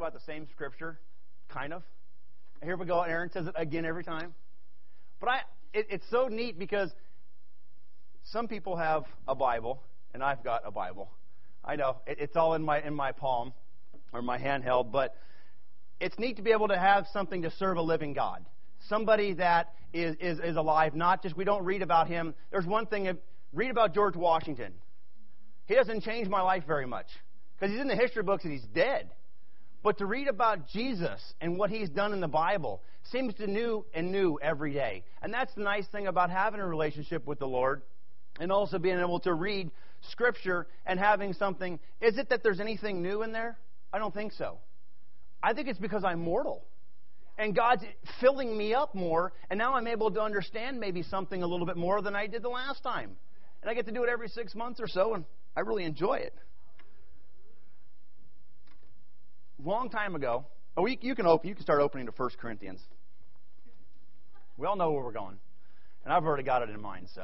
about the same scripture, kind of. Here we go. Aaron says it again every time. But I, it, it's so neat because some people have a Bible, and I've got a Bible. I know it, it's all in my in my palm or my handheld, but it's neat to be able to have something to serve a living God, somebody that is is, is alive. Not just we don't read about him. There's one thing. Read about George Washington. He doesn't change my life very much because he's in the history books and he's dead. But to read about Jesus and what he's done in the Bible seems to new and new every day. And that's the nice thing about having a relationship with the Lord and also being able to read Scripture and having something. Is it that there's anything new in there? I don't think so. I think it's because I'm mortal. And God's filling me up more, and now I'm able to understand maybe something a little bit more than I did the last time. And I get to do it every six months or so, and I really enjoy it. Long time ago, oh, you, you can open, you can start opening to 1 Corinthians. We all know where we're going, and I've already got it in mind. So,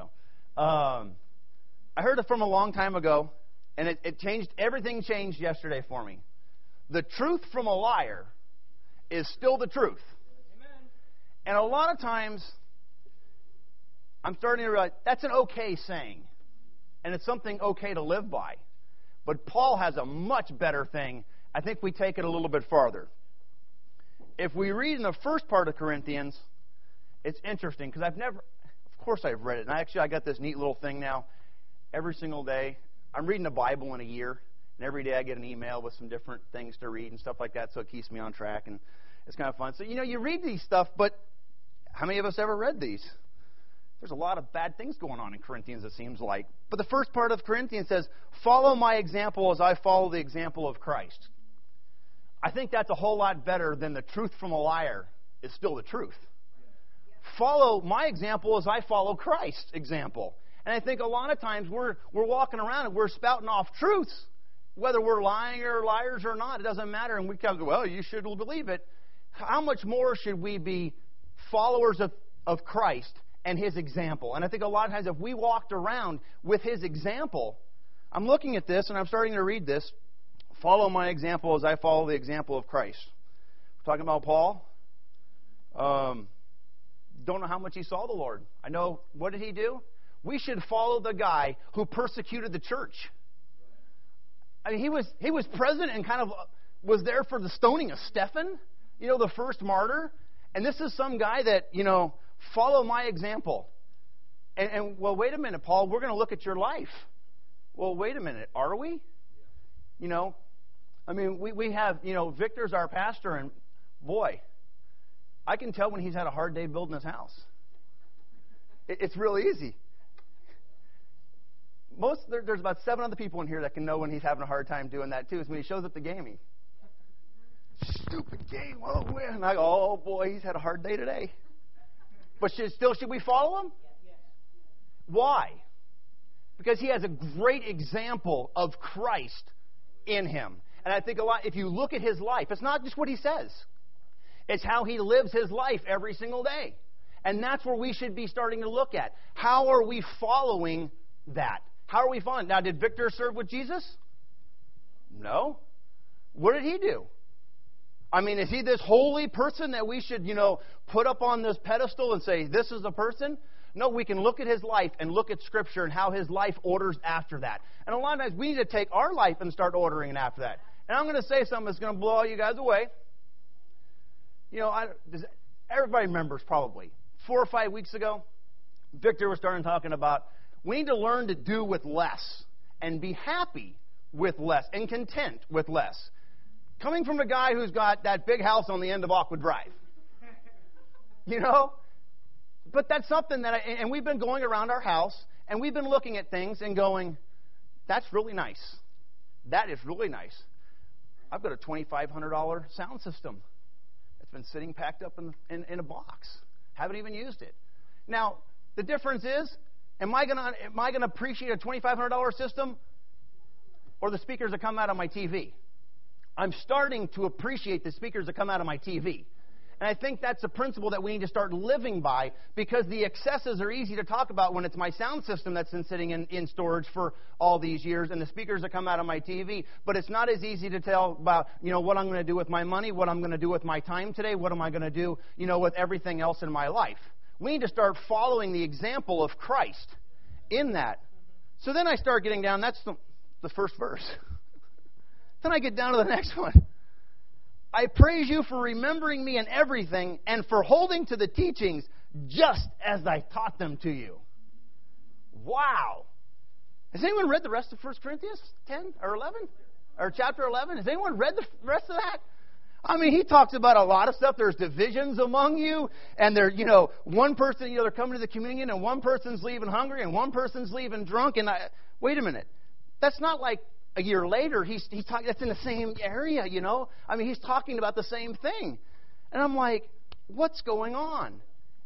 um, I heard it from a long time ago, and it, it changed. Everything changed yesterday for me. The truth from a liar is still the truth. Amen. And a lot of times, I'm starting to realize that's an okay saying, and it's something okay to live by. But Paul has a much better thing I think we take it a little bit farther. If we read in the first part of Corinthians, it's interesting because I've never, of course, I've read it. And actually, I got this neat little thing now. Every single day, I'm reading the Bible in a year, and every day I get an email with some different things to read and stuff like that, so it keeps me on track, and it's kind of fun. So, you know, you read these stuff, but how many of us ever read these? There's a lot of bad things going on in Corinthians, it seems like. But the first part of Corinthians says, Follow my example as I follow the example of Christ. I think that's a whole lot better than the truth from a liar is still the truth. Follow my example as I follow Christ's example. And I think a lot of times we're, we're walking around and we're spouting off truths, whether we're lying or liars or not, it doesn't matter. And we come, well, you should believe it. How much more should we be followers of, of Christ and his example? And I think a lot of times if we walked around with his example, I'm looking at this and I'm starting to read this. Follow my example as I follow the example of Christ. We're talking about Paul. Um, don't know how much he saw the Lord. I know, what did he do? We should follow the guy who persecuted the church. I mean, he was, he was present and kind of was there for the stoning of Stephen, you know, the first martyr. And this is some guy that, you know, follow my example. And, and well, wait a minute, Paul, we're going to look at your life. Well, wait a minute, are we? You know, I mean, we, we have, you know, Victor's our pastor, and boy, I can tell when he's had a hard day building his house. It, it's real easy. Most there, there's about seven other people in here that can know when he's having a hard time doing that too. Is when he shows up to gaming. Stupid game. Oh, and I go, oh boy, he's had a hard day today. But should, still, should we follow him? Why? Because he has a great example of Christ in him. And I think a lot, if you look at his life, it's not just what he says, it's how he lives his life every single day. And that's where we should be starting to look at. How are we following that? How are we following? Now, did Victor serve with Jesus? No. What did he do? I mean, is he this holy person that we should, you know, put up on this pedestal and say, this is a person? No, we can look at his life and look at Scripture and how his life orders after that. And a lot of times we need to take our life and start ordering it after that. And I'm going to say something that's going to blow all you guys away. You know, I, does, everybody remembers probably four or five weeks ago, Victor was starting talking about we need to learn to do with less and be happy with less and content with less. Coming from a guy who's got that big house on the end of Aqua Drive. You know? But that's something that, I, and we've been going around our house and we've been looking at things and going, that's really nice. That is really nice. I've got a $2,500 sound system. It's been sitting packed up in, in, in a box. Haven't even used it. Now, the difference is, am I going to appreciate a $2,500 system or the speakers that come out of my TV? I'm starting to appreciate the speakers that come out of my TV. And I think that's a principle that we need to start living by because the excesses are easy to talk about when it's my sound system that's been sitting in, in storage for all these years and the speakers that come out of my TV. But it's not as easy to tell about, you know, what I'm going to do with my money, what I'm going to do with my time today, what am I going to do, you know, with everything else in my life. We need to start following the example of Christ in that. So then I start getting down, that's the, the first verse. then I get down to the next one. I praise you for remembering me in everything and for holding to the teachings just as I taught them to you. Wow. Has anyone read the rest of 1 Corinthians 10 or 11? Or chapter 11? Has anyone read the rest of that? I mean, he talks about a lot of stuff. There's divisions among you, and there, you know, one person, you know, they're coming to the communion, and one person's leaving hungry, and one person's leaving drunk. And I, wait a minute, that's not like a year later, he's, he's talking, that's in the same area, you know? I mean, he's talking about the same thing. And I'm like, what's going on?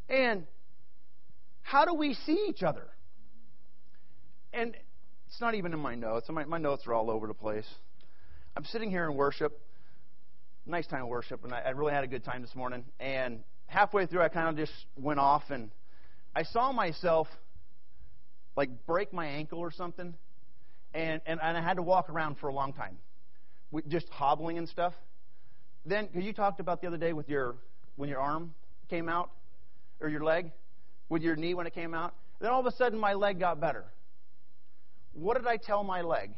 And how do we see each other? And it's not even in my notes. My, my notes are all over the place. I'm sitting here in worship, nice time of worship, and I, I really had a good time this morning. And halfway through, I kind of just went off, and I saw myself like break my ankle or something and, and, and I had to walk around for a long time, just hobbling and stuff. Then, because you talked about the other day with your when your arm came out, or your leg, with your knee when it came out. Then all of a sudden, my leg got better. What did I tell my leg?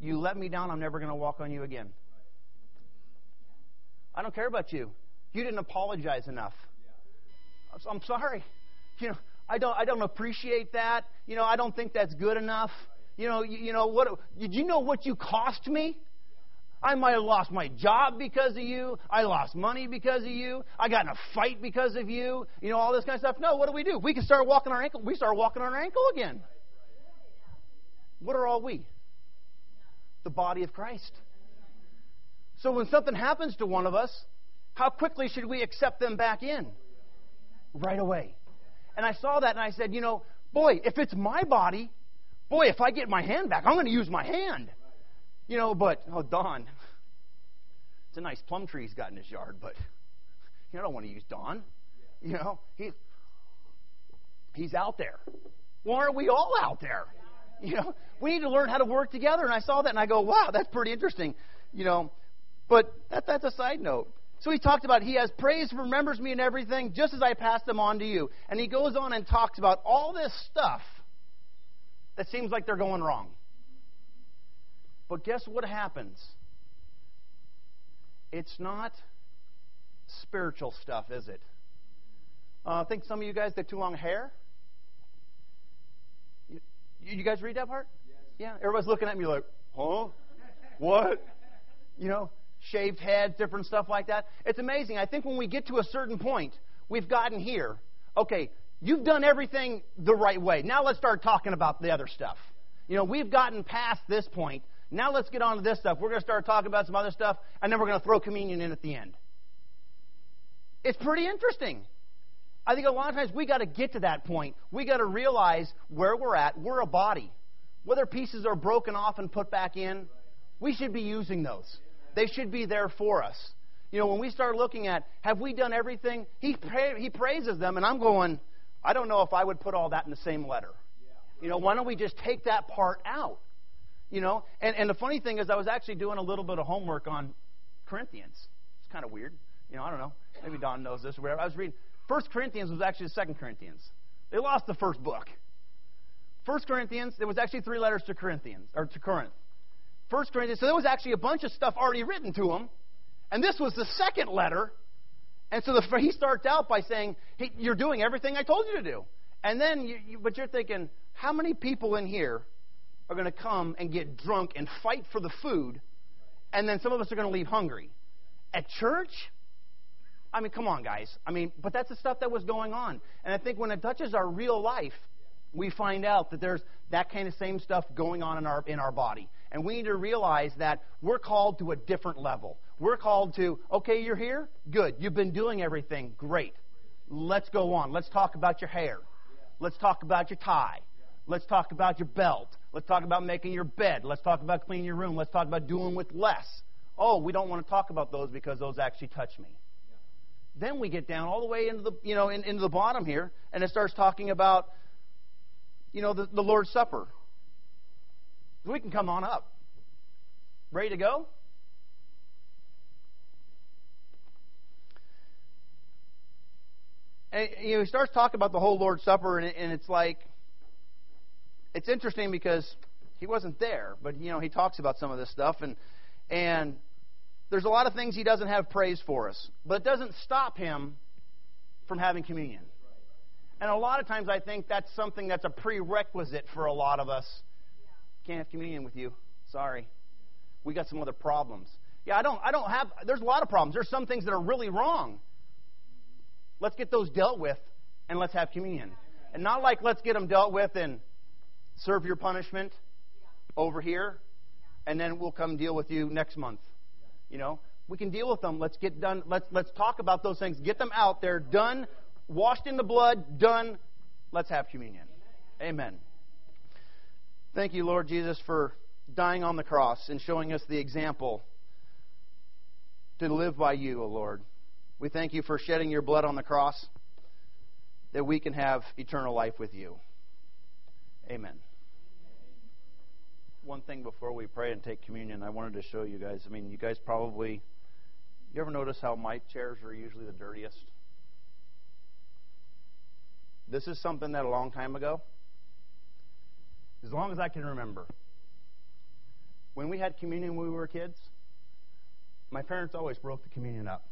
You let me down. I'm never going to walk on you again. I don't care about you. You didn't apologize enough. I'm sorry. You know, I don't, I don't appreciate that. You know, I don't think that's good enough. You know, you, you know what? Did you know what you cost me? I might have lost my job because of you. I lost money because of you. I got in a fight because of you. You know, all this kind of stuff. No, what do we do? We can start walking our ankle. We start walking on our ankle again. What are all we? The body of Christ. So when something happens to one of us, how quickly should we accept them back in? Right away. And I saw that and I said, you know, boy, if it's my body, boy, if I get my hand back, I'm going to use my hand. You know, but, oh, Don, it's a nice plum tree he's got in his yard, but you know, I don't want to use Don. You know, he, he's out there. Why aren't we all out there? You know, we need to learn how to work together. And I saw that and I go, wow, that's pretty interesting. You know, but that, that's a side note. So he talked about he has praise, remembers me and everything, just as I pass them on to you. And he goes on and talks about all this stuff that seems like they're going wrong. But guess what happens? It's not spiritual stuff, is it? Uh, I think some of you guys got too long hair. You, you guys read that part? Yes. Yeah. Everybody's looking at me like, huh? What? You know, shaved heads, different stuff like that. It's amazing. I think when we get to a certain point, we've gotten here. Okay, you've done everything the right way. Now let's start talking about the other stuff. You know, we've gotten past this point. Now let's get on to this stuff. We're going to start talking about some other stuff, and then we're going to throw communion in at the end. It's pretty interesting. I think a lot of times we got to get to that point. We got to realize where we're at. We're a body. Whether pieces are broken off and put back in, we should be using those. They should be there for us. You know, when we start looking at, have we done everything? He, pra- he praises them, and I'm going, I don't know if I would put all that in the same letter. You know, why don't we just take that part out? You know, and, and the funny thing is, I was actually doing a little bit of homework on Corinthians. It's kind of weird. You know, I don't know. Maybe Don knows this or whatever. I was reading. First Corinthians was actually the Second Corinthians. They lost the first book. First Corinthians, there was actually three letters to Corinthians or to Corinth. First Corinthians. So there was actually a bunch of stuff already written to him, and this was the second letter. And so the, he starts out by saying, hey, "You're doing everything I told you to do." And then, you, you, but you're thinking, how many people in here are going to come and get drunk and fight for the food, and then some of us are going to leave hungry? At church? I mean, come on, guys. I mean, but that's the stuff that was going on. And I think when it touches our real life, we find out that there's that kind of same stuff going on in our in our body. And we need to realize that we're called to a different level. We're called to, okay, you're here? Good. You've been doing everything. Great. Let's go on. Let's talk about your hair. Let's talk about your tie. Let's talk about your belt. Let's talk about making your bed. Let's talk about cleaning your room. Let's talk about doing with less. oh, we don't want to talk about those because those actually touch me. Then we get down all the way into the you know in, into the bottom here, and it starts talking about you know the, the Lord's Supper. We can come on up. Ready to go? And you know, he starts talking about the whole Lord's Supper, and, and it's like it's interesting because he wasn't there, but you know he talks about some of this stuff, and and there's a lot of things he doesn't have praise for us, but it doesn't stop him from having communion. And a lot of times I think that's something that's a prerequisite for a lot of us. Can't have communion with you. Sorry. We got some other problems. Yeah, I don't I don't have there's a lot of problems. There's some things that are really wrong. Let's get those dealt with and let's have communion. And not like let's get them dealt with and serve your punishment over here and then we'll come deal with you next month. You know, we can deal with them. Let's get done. Let's let's talk about those things. Get them out there. Done. Washed in the blood. Done. Let's have communion. Amen. Thank you, Lord Jesus, for dying on the cross and showing us the example to live by you, O Lord. We thank you for shedding your blood on the cross that we can have eternal life with you. Amen one thing before we pray and take communion, I wanted to show you guys. I mean, you guys probably, you ever notice how my chairs are usually the dirtiest? This is something that a long time ago, as long as I can remember, when we had communion when we were kids, my parents always broke the communion up.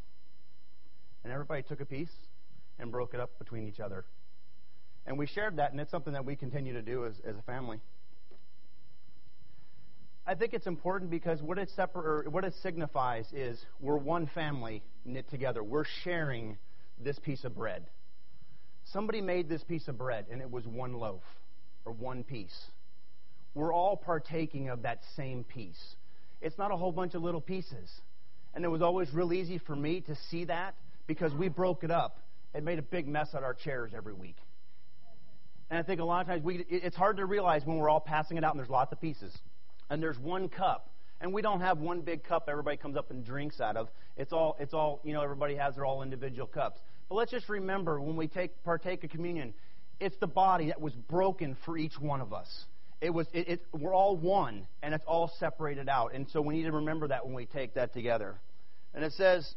And everybody took a piece and broke it up between each other. And we shared that, and it's something that we continue to do as, as a family. I think it's important because what it separ- what it signifies is we're one family knit together. We're sharing this piece of bread. Somebody made this piece of bread and it was one loaf or one piece. We're all partaking of that same piece. It's not a whole bunch of little pieces. And it was always real easy for me to see that because we broke it up and made a big mess of our chairs every week. And I think a lot of times we, it's hard to realize when we're all passing it out and there's lots of pieces and there's one cup. And we don't have one big cup everybody comes up and drinks out of. It's all, it's all, you know, everybody has their all individual cups. But let's just remember when we take partake of communion, it's the body that was broken for each one of us. It was, it, it, we're all one, and it's all separated out. And so we need to remember that when we take that together. And it says,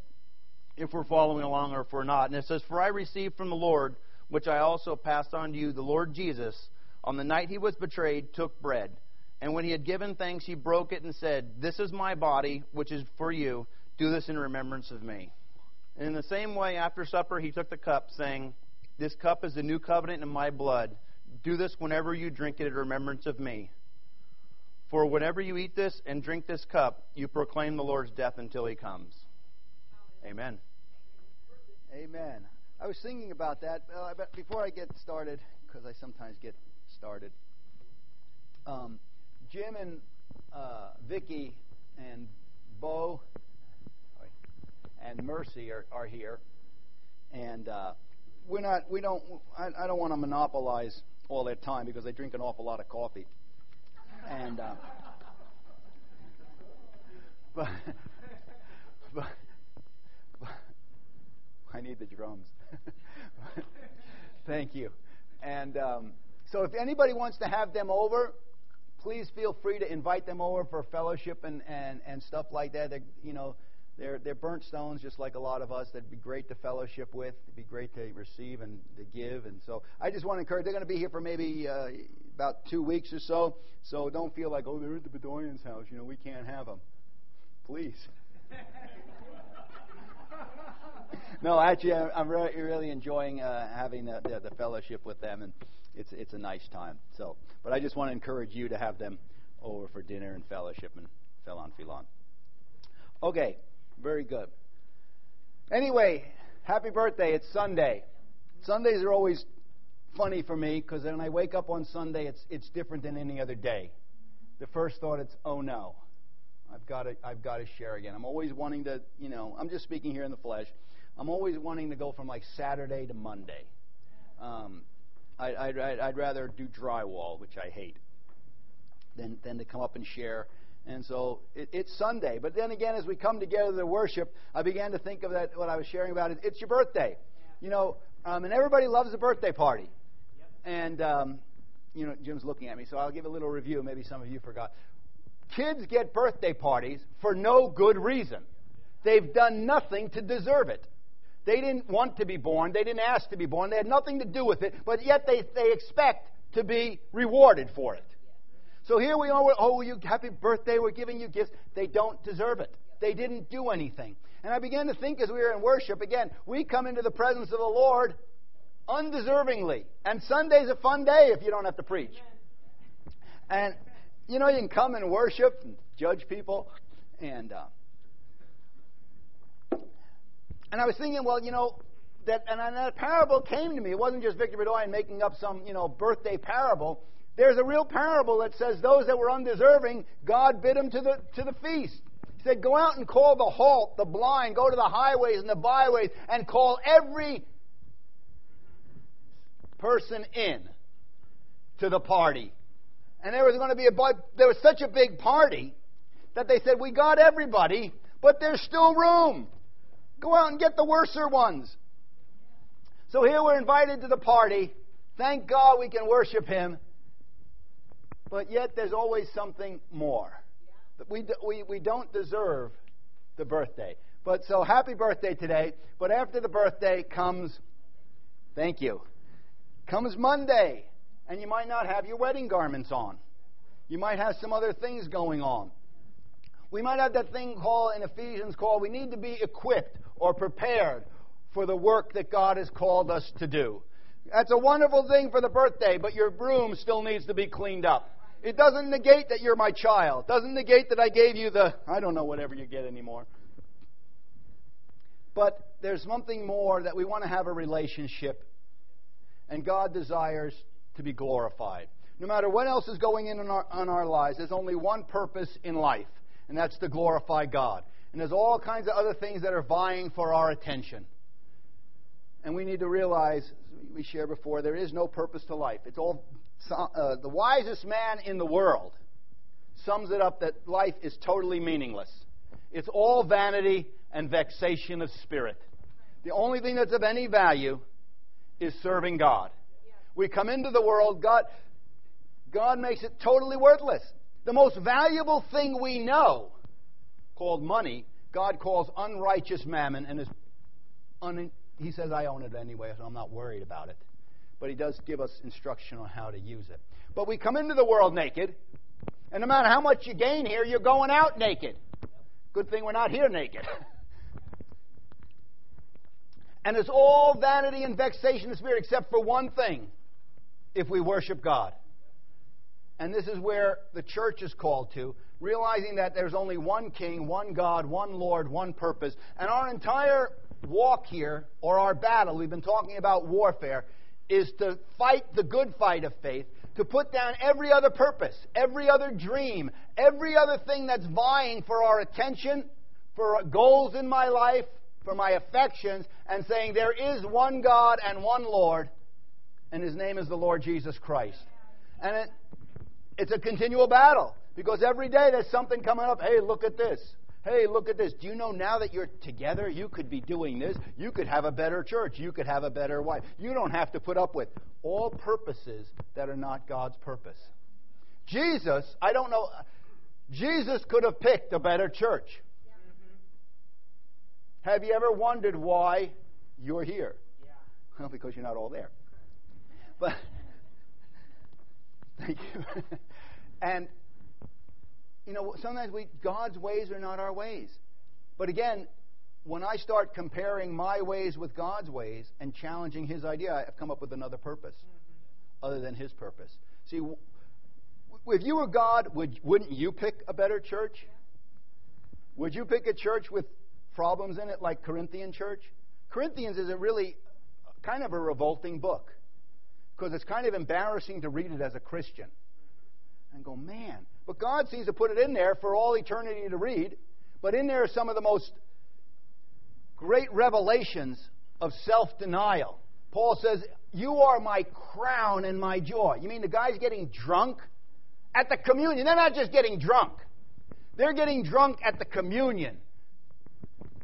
if we're following along or if we're not, and it says, For I received from the Lord, which I also passed on to you, the Lord Jesus, on the night he was betrayed, took bread. And when he had given thanks, he broke it and said, This is my body, which is for you. Do this in remembrance of me. And in the same way, after supper, he took the cup, saying, This cup is the new covenant in my blood. Do this whenever you drink it in remembrance of me. For whenever you eat this and drink this cup, you proclaim the Lord's death until he comes. Amen. Amen. I was thinking about that uh, before I get started, because I sometimes get started. Um, Jim and uh, Vicky and Bo and Mercy are, are here, and uh, we're not. We don't. I, I don't want to monopolize all their time because they drink an awful lot of coffee, and. Uh, but, but, but I need the drums. Thank you. And um, so, if anybody wants to have them over, please feel free to invite them over for fellowship and, and, and stuff like that. They're, you know, they're, they're burnt stones just like a lot of us. That'd be great to fellowship with. It'd be great to receive and to give. And so I just want to encourage. They're going to be here for maybe uh, about two weeks or so. So don't feel like, oh, they're at the Bedoyan's house. You know, we can't have them. Please. no, actually, I'm really, really enjoying uh, having the, the, the fellowship with them. And it's it's a nice time. So, but I just want to encourage you to have them over for dinner and fellowship and Phelon Phelon. Okay, very good. Anyway, happy birthday! It's Sunday. Sundays are always funny for me because when I wake up on Sunday, it's it's different than any other day. The first thought it's oh no, I've got to I've got to share again. I'm always wanting to you know I'm just speaking here in the flesh. I'm always wanting to go from like Saturday to Monday. Um, I, I'd, I'd rather do drywall, which I hate, than, than to come up and share And so it, it's Sunday. But then again, as we come together to worship, I began to think of that, what I was sharing about. It. It's your birthday. You know, um, and everybody loves a birthday party. And, um, you know, Jim's looking at me, so I'll give a little review. Maybe some of you forgot. Kids get birthday parties for no good reason. They've done nothing to deserve it. They didn't want to be born. They didn't ask to be born. They had nothing to do with it, but yet they, they expect to be rewarded for it. So here we are, oh, you happy birthday, we're giving you gifts. They don't deserve it. They didn't do anything. And I began to think as we were in worship, again, we come into the presence of the Lord undeservingly. And Sunday's a fun day if you don't have to preach. And, you know, you can come and worship and judge people. And, uh, and I was thinking, well, you know, that, and that parable came to me. It wasn't just Victor Bedoyan making up some, you know, birthday parable. There's a real parable that says those that were undeserving, God bid them to the, to the feast. He said, Go out and call the halt, the blind, go to the highways and the byways, and call every person in to the party. And there was going to be a there was such a big party that they said, We got everybody, but there's still room. Go out and get the worser ones. So here we're invited to the party. Thank God we can worship Him. But yet there's always something more. We, we, we don't deserve the birthday. But so happy birthday today. But after the birthday comes, thank you, comes Monday. And you might not have your wedding garments on. You might have some other things going on. We might have that thing called in Ephesians called we need to be equipped or prepared for the work that God has called us to do. That's a wonderful thing for the birthday, but your room still needs to be cleaned up. It doesn't negate that you're my child. It doesn't negate that I gave you the, I don't know, whatever you get anymore. But there's something more that we want to have a relationship, and God desires to be glorified. No matter what else is going in on our, on our lives, there's only one purpose in life, and that's to glorify God. And there's all kinds of other things that are vying for our attention. And we need to realize, we shared before, there is no purpose to life. It's all uh, the wisest man in the world sums it up that life is totally meaningless. It's all vanity and vexation of spirit. The only thing that's of any value is serving God. We come into the world, God, God makes it totally worthless. The most valuable thing we know called money, God calls unrighteous mammon, and is un, he says, I own it anyway, so I'm not worried about it. But he does give us instruction on how to use it. But we come into the world naked, and no matter how much you gain here, you're going out naked. Good thing we're not here naked. and it's all vanity and vexation of spirit, except for one thing if we worship God. And this is where the church is called to, realizing that there's only one king, one God, one Lord, one purpose. And our entire walk here, or our battle, we've been talking about warfare, is to fight the good fight of faith, to put down every other purpose, every other dream, every other thing that's vying for our attention, for goals in my life, for my affections, and saying there is one God and one Lord, and his name is the Lord Jesus Christ. And it, it's a continual battle. Because every day there's something coming up. Hey, look at this. Hey, look at this. Do you know now that you're together, you could be doing this? You could have a better church. You could have a better wife. You don't have to put up with all purposes that are not God's purpose. Jesus, I don't know, Jesus could have picked a better church. Have you ever wondered why you're here? Yeah. Well, because you're not all there. But thank you. and you know, sometimes we, God's ways are not our ways. But again, when I start comparing my ways with God's ways and challenging His idea, I've come up with another purpose mm-hmm. other than His purpose. See, if you were God, would, wouldn't you pick a better church? Would you pick a church with problems in it like Corinthian church? Corinthians is a really kind of a revolting book because it's kind of embarrassing to read it as a Christian and go, man, but God seems to put it in there for all eternity to read. But in there are some of the most great revelations of self denial. Paul says, You are my crown and my joy. You mean the guy's getting drunk? At the communion, they're not just getting drunk. They're getting drunk at the communion.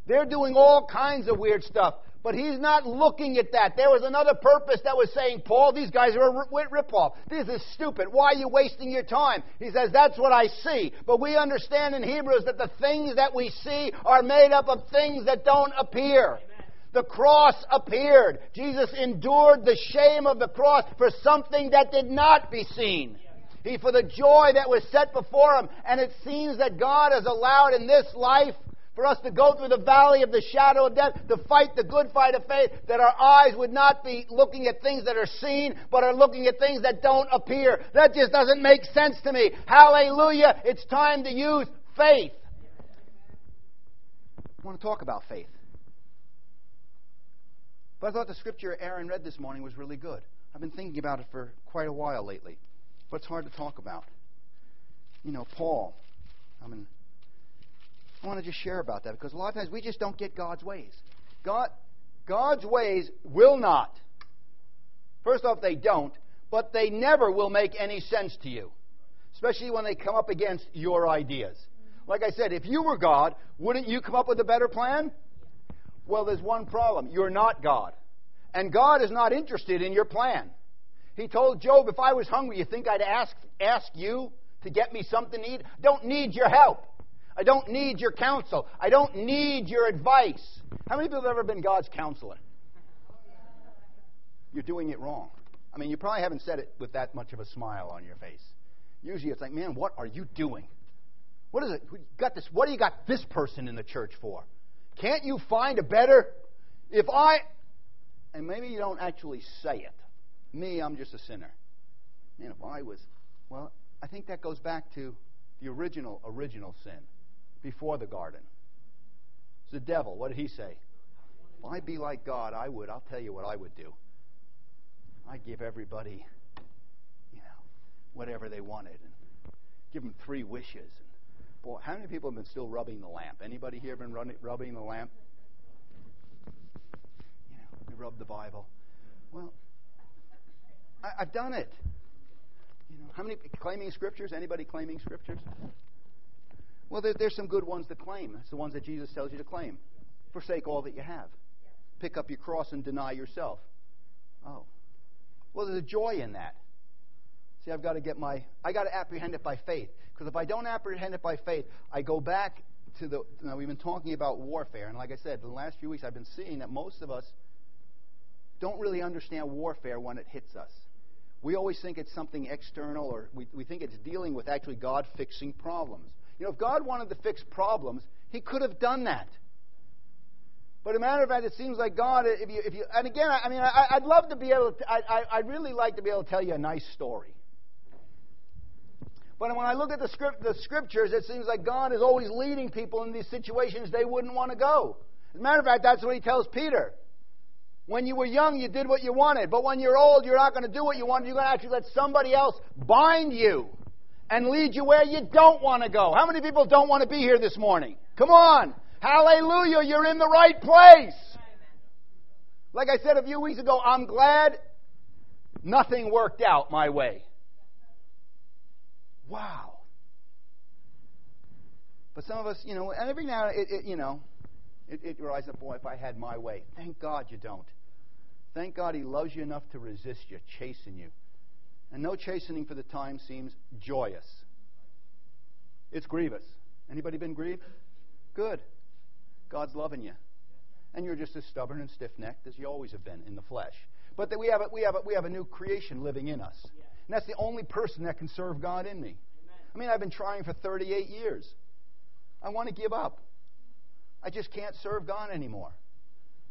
They're doing all kinds of weird stuff. But he's not looking at that. There was another purpose that was saying, Paul, these guys are a ripoff. This is stupid. Why are you wasting your time? He says, that's what I see. But we understand in Hebrews that the things that we see are made up of things that don't appear. The cross appeared. Jesus endured the shame of the cross for something that did not be seen. He, for the joy that was set before him. And it seems that God has allowed in this life for us to go through the valley of the shadow of death, to fight the good fight of faith, that our eyes would not be looking at things that are seen, but are looking at things that don't appear. That just doesn't make sense to me. Hallelujah. It's time to use faith. I want to talk about faith. But I thought the scripture Aaron read this morning was really good. I've been thinking about it for quite a while lately, but it's hard to talk about. You know, Paul. I mean, I want to just share about that because a lot of times we just don't get God's ways. God, God's ways will not. First off, they don't, but they never will make any sense to you, especially when they come up against your ideas. Like I said, if you were God, wouldn't you come up with a better plan? Well, there's one problem. You're not God. And God is not interested in your plan. He told Job, if I was hungry, you think I'd ask, ask you to get me something to eat? Don't need your help. I don't need your counsel. I don't need your advice. How many people have ever been God's counselor? You're doing it wrong. I mean, you probably haven't said it with that much of a smile on your face. Usually it's like, man, what are you doing? What is it? Got this, what do you got this person in the church for? Can't you find a better? If I, and maybe you don't actually say it. Me, I'm just a sinner. Man, if I was, well, I think that goes back to the original, original sin before the garden. It's the devil. What did he say? If I be like God, I would. I'll tell you what I would do. I'd give everybody, you know, whatever they wanted and give them three wishes. And boy, how many people have been still rubbing the lamp? Anybody here been rubbing the lamp? You know, we rub the Bible. Well, I, I've done it. You know, how many claiming scriptures? Anybody claiming scriptures? Well, there, there's some good ones to claim. It's the ones that Jesus tells you to claim. Forsake all that you have. Pick up your cross and deny yourself. Oh. Well, there's a joy in that. See, I've got to get my, I got to apprehend it by faith. Because if I don't apprehend it by faith, I go back to the, now we've been talking about warfare. And like I said, the last few weeks I've been seeing that most of us don't really understand warfare when it hits us. We always think it's something external or we, we think it's dealing with actually God fixing problems. You know, if God wanted to fix problems, He could have done that. But a matter of fact, it seems like God, if you, if you and again, I, I mean, I, would love to be able to, I, I, I'd really like to be able to tell you a nice story. But when I look at the, script, the scriptures, it seems like God is always leading people in these situations they wouldn't want to go. As a matter of fact, that's what he tells Peter. When you were young, you did what you wanted. But when you're old, you're not going to do what you want. You're going to actually let somebody else bind you and lead you where you don't want to go. How many people don't want to be here this morning? Come on. Hallelujah. You're in the right place. Like I said a few weeks ago, I'm glad nothing worked out my way. Wow. But some of us, you know, and every now and it, you know, it, it rises up, boy, if I had my way. Thank God you don't. Thank God He loves you enough to resist you, chasing you. And no chastening for the time seems joyous. It's grievous. Anybody been grieved? Good. God's loving you. And you're just as stubborn and stiff necked as you always have been in the flesh. But that we have a, we have a, we have a new creation living in us. And that's the only person that can serve God in me. I mean, I've been trying for 38 years. I want to give up. I just can't serve God anymore.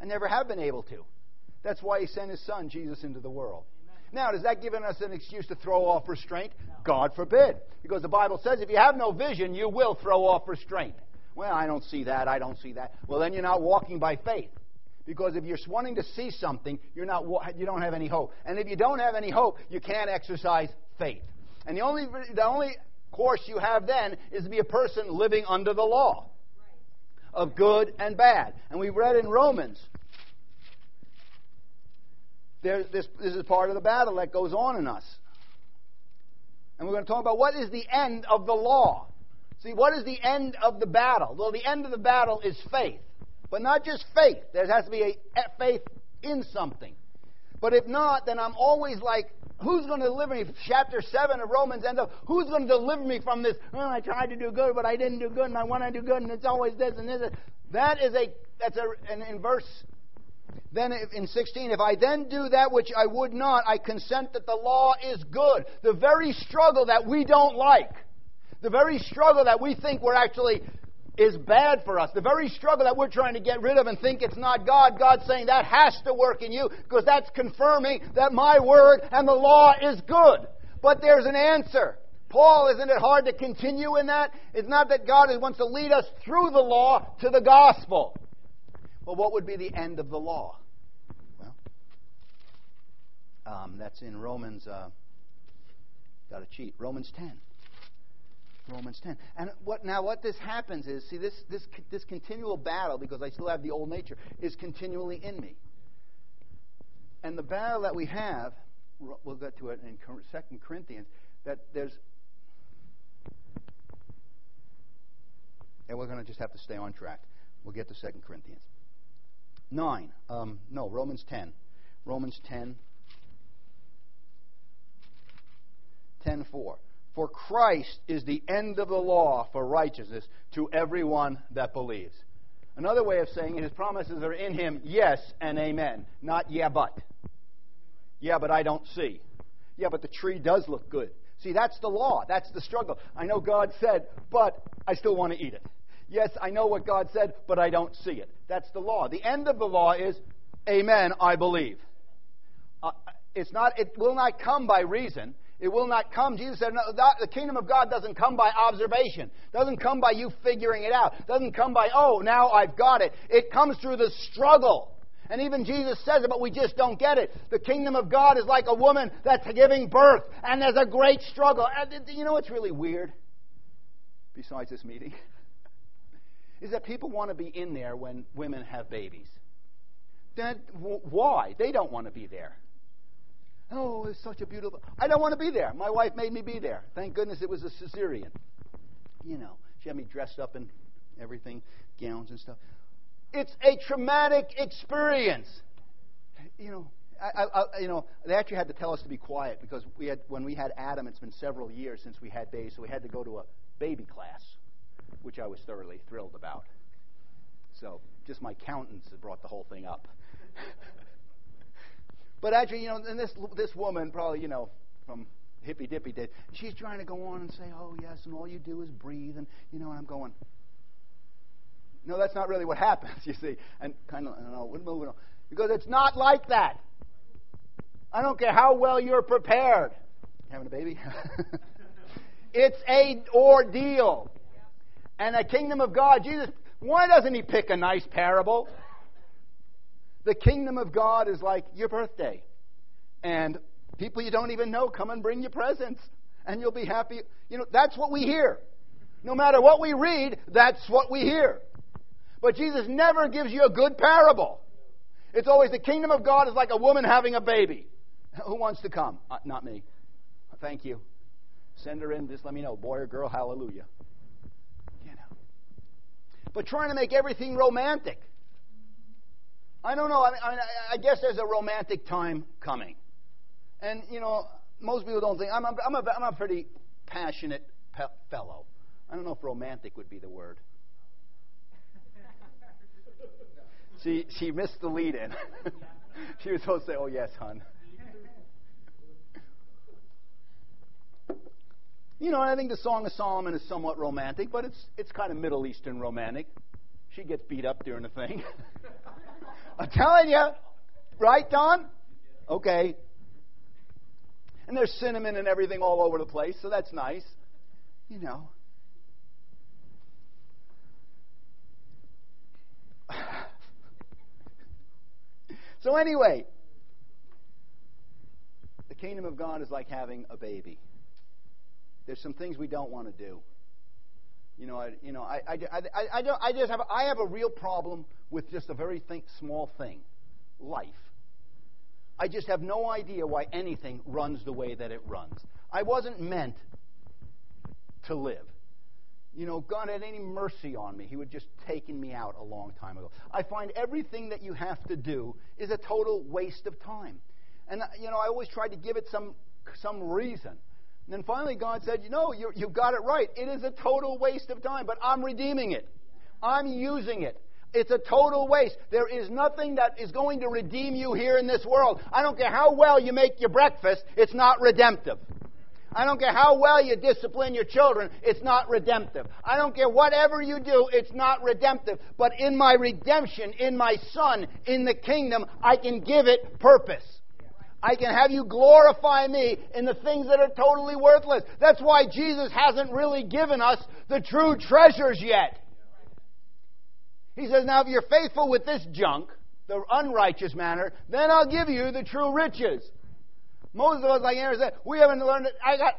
I never have been able to. That's why He sent His Son, Jesus, into the world. Now, does that give us an excuse to throw off restraint? God forbid. Because the Bible says if you have no vision, you will throw off restraint. Well, I don't see that. I don't see that. Well, then you're not walking by faith. Because if you're wanting to see something, you're not, you don't have any hope. And if you don't have any hope, you can't exercise faith. And the only, the only course you have then is to be a person living under the law of good and bad. And we read in Romans there, this, this is part of the battle that goes on in us. And we're going to talk about what is the end of the law. See, what is the end of the battle? Well, the end of the battle is faith. But not just faith. There has to be a faith in something. But if not, then I'm always like, who's going to deliver me? Chapter 7 of Romans ends up, who's going to deliver me from this? Oh, I tried to do good, but I didn't do good, and I want to do good, and it's always this and this. That is a, that's a, and in verse, then in 16, if I then do that which I would not, I consent that the law is good. The very struggle that we don't like, the very struggle that we think we're actually is bad for us. The very struggle that we're trying to get rid of and think it's not God, God's saying that has to work in you because that's confirming that my word and the law is good. But there's an answer. Paul, isn't it hard to continue in that? It's not that God wants to lead us through the law to the gospel. Well, what would be the end of the law? Well, um, that's in Romans. Uh, Got to cheat. Romans 10. Romans 10. And what now what this happens is see this this this continual battle because I still have the old nature is continually in me. And the battle that we have we'll get to it in 2 Corinthians that there's and we're going to just have to stay on track. We'll get to 2 Corinthians. 9. Um, no, Romans 10. Romans 10. 10 4. For Christ is the end of the law for righteousness to everyone that believes. Another way of saying it, his promises are in him, yes and amen. Not yeah, but. Yeah, but I don't see. Yeah, but the tree does look good. See, that's the law. That's the struggle. I know God said, but I still want to eat it. Yes, I know what God said, but I don't see it. That's the law. The end of the law is, amen, I believe. Uh, it's not, it will not come by reason. It will not come. Jesus said, no, the kingdom of God doesn't come by observation. Doesn't come by you figuring it out. Doesn't come by, oh, now I've got it. It comes through the struggle. And even Jesus says it, but we just don't get it. The kingdom of God is like a woman that's giving birth, and there's a great struggle. And you know what's really weird? Besides this meeting, is that people want to be in there when women have babies. That, why? They don't want to be there. Oh, it's such a beautiful. I don't want to be there. My wife made me be there. Thank goodness it was a cesarean. You know, she had me dressed up in everything, gowns and stuff. It's a traumatic experience. You know, I, I, you know, they actually had to tell us to be quiet because we had when we had Adam. It's been several years since we had babies, so we had to go to a baby class, which I was thoroughly thrilled about. So, just my countenance has brought the whole thing up. But actually, you know, and this this woman probably, you know, from hippy dippy did. She's trying to go on and say, "Oh yes," and all you do is breathe, and you know, and I'm going. No, that's not really what happens, you see. And kind of, I don't know, we're moving on because it's not like that. I don't care how well you're prepared. Having a baby? it's a ordeal. And the kingdom of God, Jesus, why doesn't he pick a nice parable? The kingdom of God is like your birthday. And people you don't even know come and bring you presents. And you'll be happy. You know, that's what we hear. No matter what we read, that's what we hear. But Jesus never gives you a good parable. It's always the kingdom of God is like a woman having a baby. Who wants to come? Uh, not me. Thank you. Send her in. Just let me know, boy or girl. Hallelujah. But trying to make everything romantic. I don't know. I, mean, I, guess there's a romantic time coming. And, you know, most people don't think. I'm a, I'm a, I'm a pretty passionate pe- fellow. I don't know if romantic would be the word. she, she missed the lead in. she was supposed to say, oh, yes, hon. You know, I think the Song of Solomon is somewhat romantic, but it's, it's kind of Middle Eastern romantic. She gets beat up during the thing. I'm telling you. Right, Don? Okay. And there's cinnamon and everything all over the place, so that's nice. You know. so, anyway, the kingdom of God is like having a baby. There's some things we don't want to do. You know, I, you know, I, I, I, I, don't, I just have, I have a real problem with just a very think, small thing, life. I just have no idea why anything runs the way that it runs. I wasn't meant to live. you know, God had any mercy on me, He would just taken me out a long time ago. I find everything that you have to do is a total waste of time. And, you know, I always tried to give it some, some reason. And then finally, God said, You know, you, you've got it right. It is a total waste of time, but I'm redeeming it, I'm using it. It's a total waste. There is nothing that is going to redeem you here in this world. I don't care how well you make your breakfast, it's not redemptive. I don't care how well you discipline your children, it's not redemptive. I don't care whatever you do, it's not redemptive. But in my redemption, in my Son, in the kingdom, I can give it purpose. I can have you glorify me in the things that are totally worthless. That's why Jesus hasn't really given us the true treasures yet. He says, Now, if you're faithful with this junk, the unrighteous mammon, then I'll give you the true riches. Most of us, like Aaron said, we haven't learned it. I got.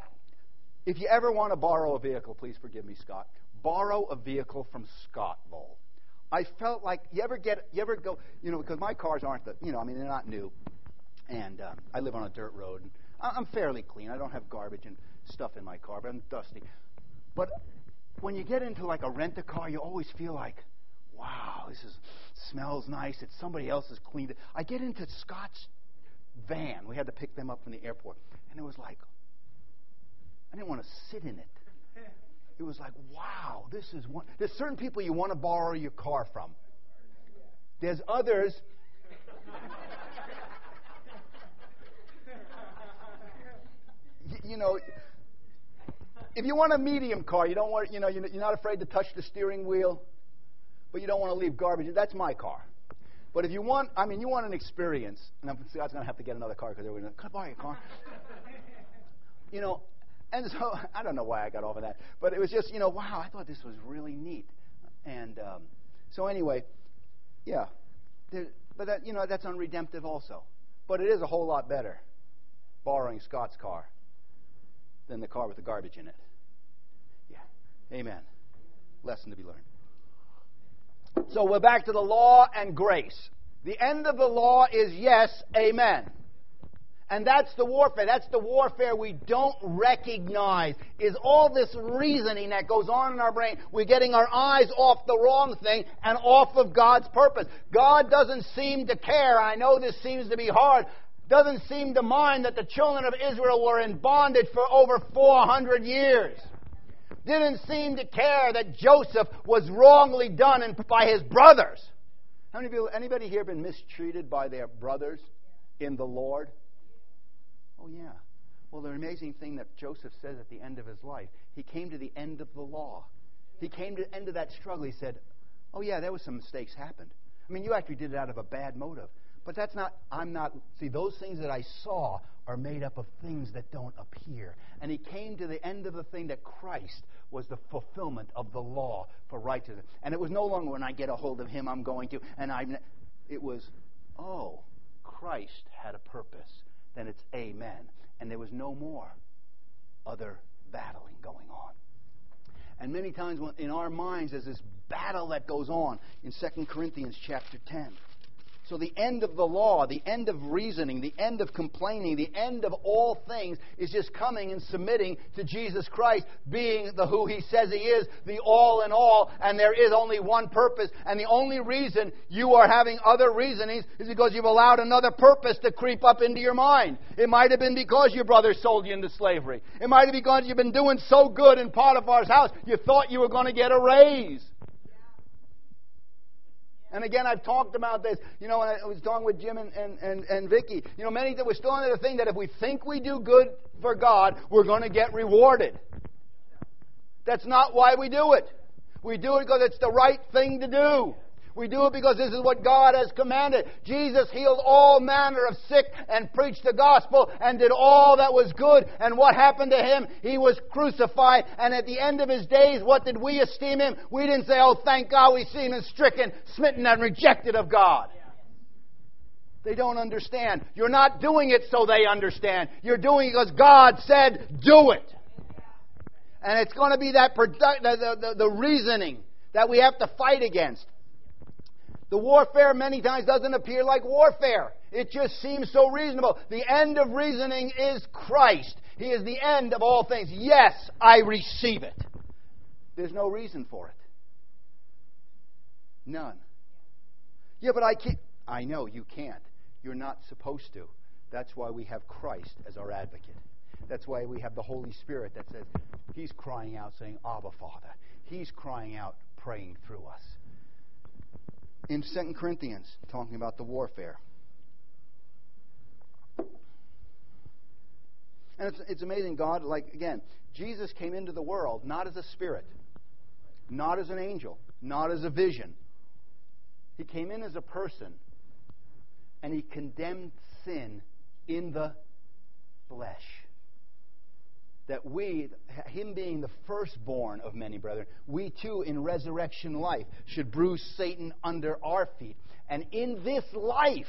If you ever want to borrow a vehicle, please forgive me, Scott. Borrow a vehicle from Scott Bowl. I felt like you ever get, you ever go, you know, because my cars aren't the, you know, I mean, they're not new, and um, I live on a dirt road. And I'm fairly clean. I don't have garbage and stuff in my car, but I'm dusty. But when you get into like a rent a car, you always feel like, wow, this is smells nice. It's somebody else's cleaned. I get into Scott's van. We had to pick them up from the airport. And it was like, I didn't want to sit in it. It was like, wow, this is one. There's certain people you want to borrow your car from. There's others. You know, if you want a medium car, you don't want, you know, you're not afraid to touch the steering wheel, but you don't want to leave garbage. That's my car. But if you want, I mean, you want an experience, and I'm, Scott's going to have to get another car because they're going to, can I your car? you know, and so I don't know why I got off of that, but it was just, you know, wow, I thought this was really neat. And um, so anyway, yeah, there, but that, you know, that's unredemptive also. But it is a whole lot better borrowing Scott's car than the car with the garbage in it. Yeah. Amen. Lesson to be learned. So we're back to the law and grace. The end of the law is yes, amen. And that's the warfare. That's the warfare we don't recognize. Is all this reasoning that goes on in our brain. We're getting our eyes off the wrong thing and off of God's purpose. God doesn't seem to care. I know this seems to be hard. Doesn't seem to mind that the children of Israel were in bondage for over 400 years didn't seem to care that Joseph was wrongly done by his brothers. How many of you, anybody here been mistreated by their brothers in the Lord? Oh, yeah. Well, the amazing thing that Joseph says at the end of his life, he came to the end of the law. He came to the end of that struggle. He said, Oh, yeah, there was some mistakes happened. I mean, you actually did it out of a bad motive. But that's not, I'm not, see, those things that I saw are made up of things that don't appear. And he came to the end of the thing that Christ was the fulfillment of the law for righteousness. And it was no longer when I get a hold of him, I'm going to, and I'm, it was, oh, Christ had a purpose. Then it's amen. And there was no more other battling going on. And many times in our minds, there's this battle that goes on in 2 Corinthians chapter 10. So the end of the law, the end of reasoning, the end of complaining, the end of all things is just coming and submitting to Jesus Christ, being the who he says he is, the all in all, and there is only one purpose. And the only reason you are having other reasonings is because you've allowed another purpose to creep up into your mind. It might have been because your brother sold you into slavery. It might have been because you've been doing so good in Potiphar's house, you thought you were going to get a raise. And again, I've talked about this. You know, I was talking with Jim and, and, and, and Vicky, you know, many that we're still under the thing that if we think we do good for God, we're going to get rewarded. That's not why we do it. We do it because it's the right thing to do. We do it because this is what God has commanded. Jesus healed all manner of sick and preached the gospel and did all that was good. And what happened to him? He was crucified. And at the end of his days, what did we esteem him? We didn't say, oh, thank God we seen him stricken, smitten, and rejected of God. They don't understand. You're not doing it so they understand. You're doing it because God said, do it. And it's going to be that produ- the, the, the reasoning that we have to fight against. The warfare many times doesn't appear like warfare. It just seems so reasonable. The end of reasoning is Christ. He is the end of all things. Yes, I receive it. There's no reason for it. None. Yeah, but I can't. I know you can't. You're not supposed to. That's why we have Christ as our advocate. That's why we have the Holy Spirit that says, He's crying out saying, Abba, Father. He's crying out, praying through us. In 2 Corinthians, talking about the warfare. And it's, it's amazing, God, like, again, Jesus came into the world not as a spirit, not as an angel, not as a vision. He came in as a person, and he condemned sin in the flesh. That we, him being the firstborn of many brethren, we too in resurrection life should bruise Satan under our feet. And in this life,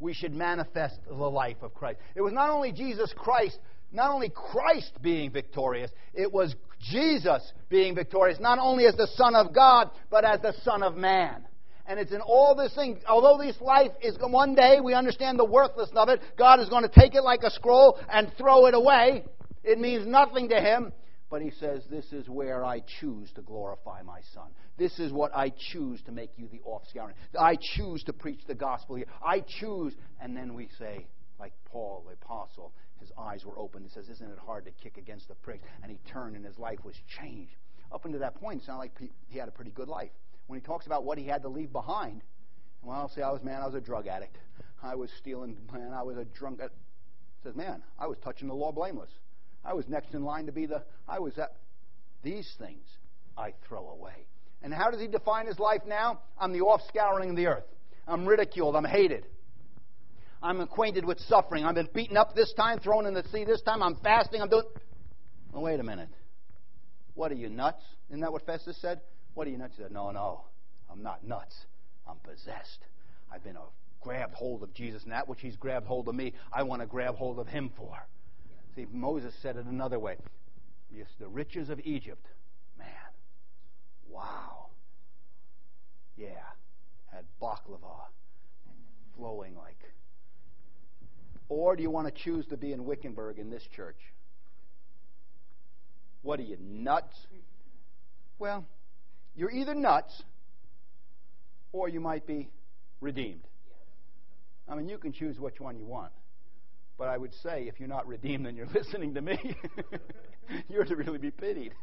we should manifest the life of Christ. It was not only Jesus Christ, not only Christ being victorious, it was Jesus being victorious, not only as the Son of God, but as the Son of Man. And it's in all this thing. Although this life is one day, we understand the worthlessness of it. God is going to take it like a scroll and throw it away. It means nothing to Him. But He says, This is where I choose to glorify my Son. This is what I choose to make you the offscouring. I choose to preach the gospel here. I choose. And then we say, like Paul, the apostle, his eyes were opened. He says, Isn't it hard to kick against the pricks? And he turned and his life was changed. Up until that point, it sounded like he had a pretty good life when he talks about what he had to leave behind. Well, see, I was man, I was a drug addict. I was stealing, man, I was a drunk. He says, man, I was touching the law blameless. I was next in line to be the. I was that. These things I throw away. And how does he define his life now? I'm the offscouring of the earth. I'm ridiculed. I'm hated. I'm acquainted with suffering. I've been beaten up this time, thrown in the sea this time. I'm fasting. I'm doing. Wait a minute. What are you nuts? Isn't that what Festus said? What are you nuts? He said, No, no, I'm not nuts. I'm possessed. I've been a grabbed hold of Jesus, and that which He's grabbed hold of me, I want to grab hold of Him for. See, Moses said it another way. Yes, the riches of Egypt, man, wow. Yeah, had baklava flowing like. Or do you want to choose to be in Wickenburg in this church? What are you, nuts? Well, you're either nuts or you might be redeemed. I mean, you can choose which one you want. But I would say if you're not redeemed and you're listening to me, you're to really be pitied.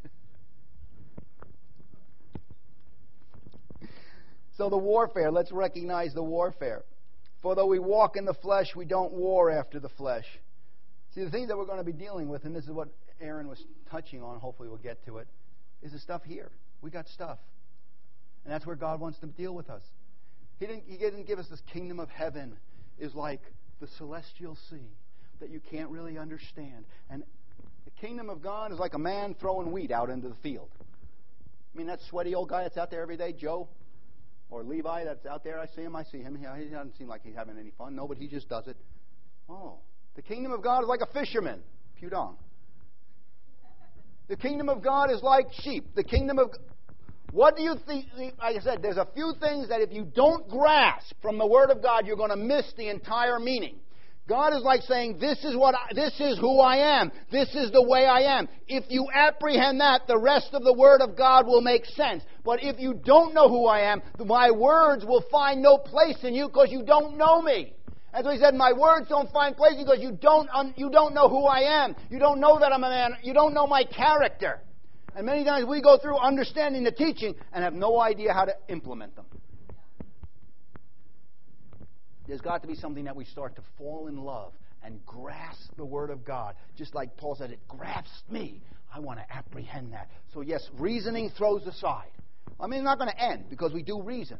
so, the warfare, let's recognize the warfare. For though we walk in the flesh, we don't war after the flesh. See, the thing that we're going to be dealing with, and this is what Aaron was touching on, hopefully we'll get to it, is the stuff here. We got stuff. And that's where God wants to deal with us. He didn't, he didn't give us this kingdom of heaven is like the celestial sea that you can't really understand. And the kingdom of God is like a man throwing wheat out into the field. I mean, that sweaty old guy that's out there every day, Joe, or Levi that's out there, I see him, I see him. He doesn't seem like he's having any fun. No, but he just does it. Oh, the kingdom of God is like a fisherman. Pudong. The kingdom of God is like sheep. The kingdom of what do you think? Like I said, there's a few things that if you don't grasp from the Word of God, you're going to miss the entire meaning. God is like saying, "This is what I, this is who I am. This is the way I am." If you apprehend that, the rest of the Word of God will make sense. But if you don't know who I am, my words will find no place in you because you don't know me. As he said, my words don't find place because you don't you don't know who I am. You don't know that I'm a man. You don't know my character. And many times we go through understanding the teaching and have no idea how to implement them. There's got to be something that we start to fall in love and grasp the Word of God. Just like Paul said, it grasps me. I want to apprehend that. So, yes, reasoning throws aside. I mean, it's not going to end because we do reason.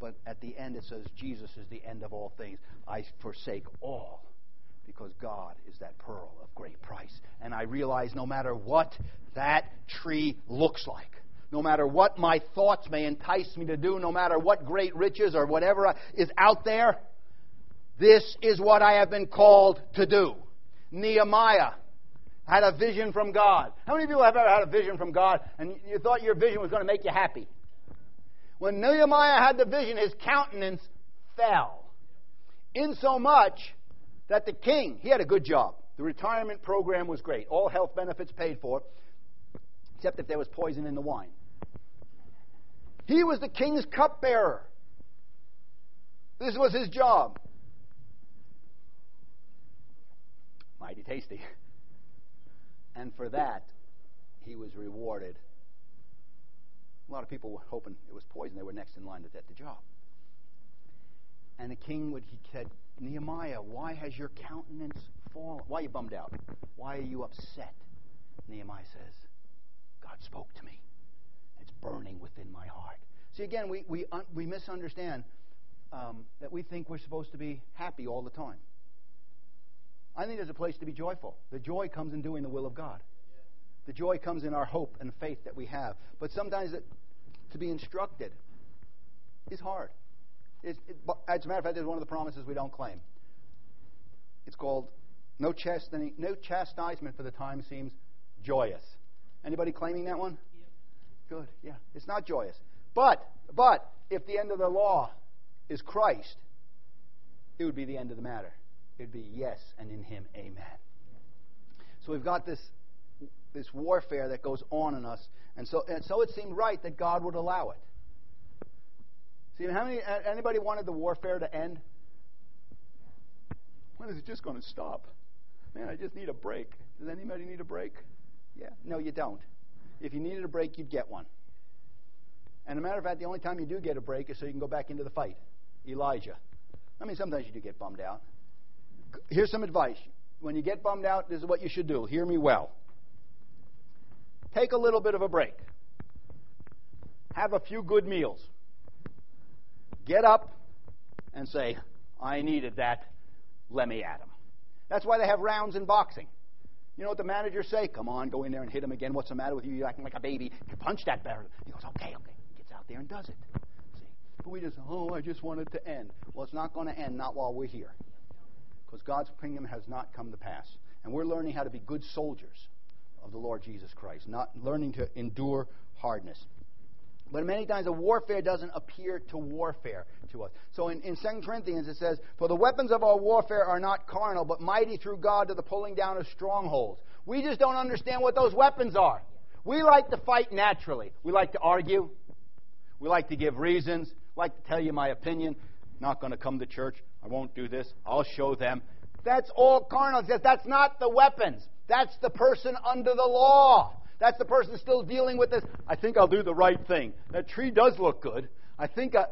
But at the end, it says, Jesus is the end of all things. I forsake all because God is that pearl of great price. And I realize no matter what that tree looks like, no matter what my thoughts may entice me to do, no matter what great riches or whatever is out there, this is what I have been called to do. Nehemiah had a vision from God. How many people have ever had a vision from God and you thought your vision was going to make you happy? When Nehemiah had the vision, his countenance fell. Insomuch that the king, he had a good job. The retirement program was great. All health benefits paid for. except if there was poison in the wine. He was the king's cupbearer. This was his job. Mighty tasty. And for that, he was rewarded. A lot of people were hoping it was poison. They were next in line to get the job. And the king would he said, Nehemiah, why has your countenance fallen? Why are you bummed out? Why are you upset? Nehemiah says, God spoke to me. Burning within my heart. See, again, we, we, un- we misunderstand um, that we think we're supposed to be happy all the time. I think there's a place to be joyful. The joy comes in doing the will of God. The joy comes in our hope and faith that we have. But sometimes it, to be instructed is hard. It, as a matter of fact, it's one of the promises we don't claim. It's called no, chastisement, no chastisement for the time seems joyous. Anybody claiming that one? Good. Yeah. It's not joyous. But but if the end of the law is Christ, it would be the end of the matter. It would be yes, and in Him, Amen. So we've got this this warfare that goes on in us, and so and so it seemed right that God would allow it. See, how many anybody wanted the warfare to end? When is it just going to stop? Man, I just need a break. Does anybody need a break? Yeah. No, you don't. If you needed a break, you'd get one. And a matter of fact, the only time you do get a break is so you can go back into the fight. Elijah. I mean, sometimes you do get bummed out. Here's some advice. When you get bummed out, this is what you should do. Hear me well. Take a little bit of a break. Have a few good meals. Get up and say, I needed that. Let me at him. That's why they have rounds in boxing. You know what the managers say? Come on, go in there and hit him again. What's the matter with you? You're acting like a baby. You punch that better. He goes, okay, okay. Gets out there and does it. See? But we just, oh, I just want it to end. Well, it's not going to end, not while we're here. Because God's kingdom has not come to pass. And we're learning how to be good soldiers of the Lord Jesus Christ, not learning to endure hardness. But many times the warfare doesn't appear to warfare to us. So in, in 2 Corinthians it says, For the weapons of our warfare are not carnal, but mighty through God to the pulling down of strongholds. We just don't understand what those weapons are. We like to fight naturally. We like to argue. We like to give reasons. like to tell you my opinion. Not going to come to church. I won't do this. I'll show them. That's all carnal. That's not the weapons. That's the person under the law. That's the person still dealing with this. I think I'll do the right thing. That tree does look good. I think I,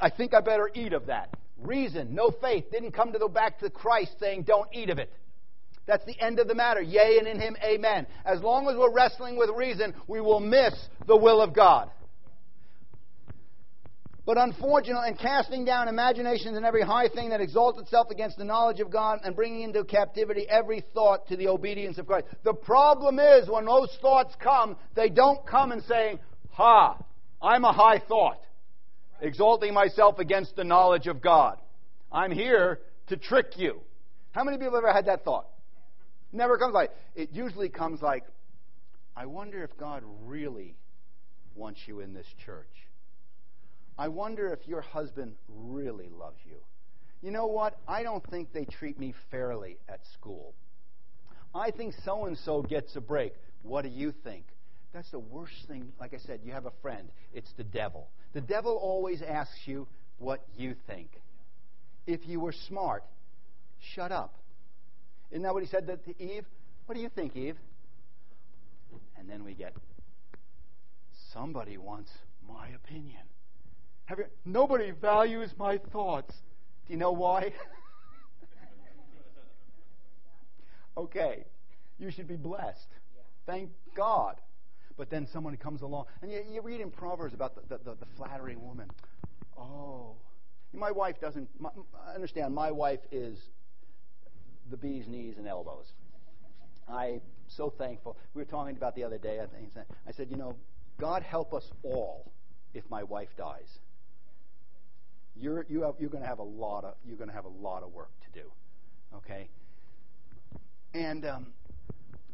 I think I better eat of that. Reason, no faith, didn't come to go back to Christ saying, don't eat of it. That's the end of the matter. Yea, and in Him, amen. As long as we're wrestling with reason, we will miss the will of God. But unfortunately, and casting down imaginations and every high thing that exalts itself against the knowledge of God, and bringing into captivity every thought to the obedience of Christ. The problem is when those thoughts come, they don't come and saying, Ha, I'm a high thought, exalting myself against the knowledge of God. I'm here to trick you. How many people have ever had that thought? Never comes like it usually comes like, I wonder if God really wants you in this church. I wonder if your husband really loves you. You know what? I don't think they treat me fairly at school. I think so and so gets a break. What do you think? That's the worst thing. Like I said, you have a friend, it's the devil. The devil always asks you what you think. If you were smart, shut up. Isn't that what he said to Eve? What do you think, Eve? And then we get somebody wants my opinion. You, nobody values my thoughts. Do you know why? okay, you should be blessed. Thank God. But then someone comes along, and you, you read in Proverbs about the, the, the, the flattering woman. Oh, my wife doesn't. My, understand, my wife is the bee's knees and elbows. I'm so thankful. We were talking about the other day. I think I said, you know, God help us all if my wife dies you're you have, you're going to have a lot of you're going to have a lot of work to do. Okay. And um,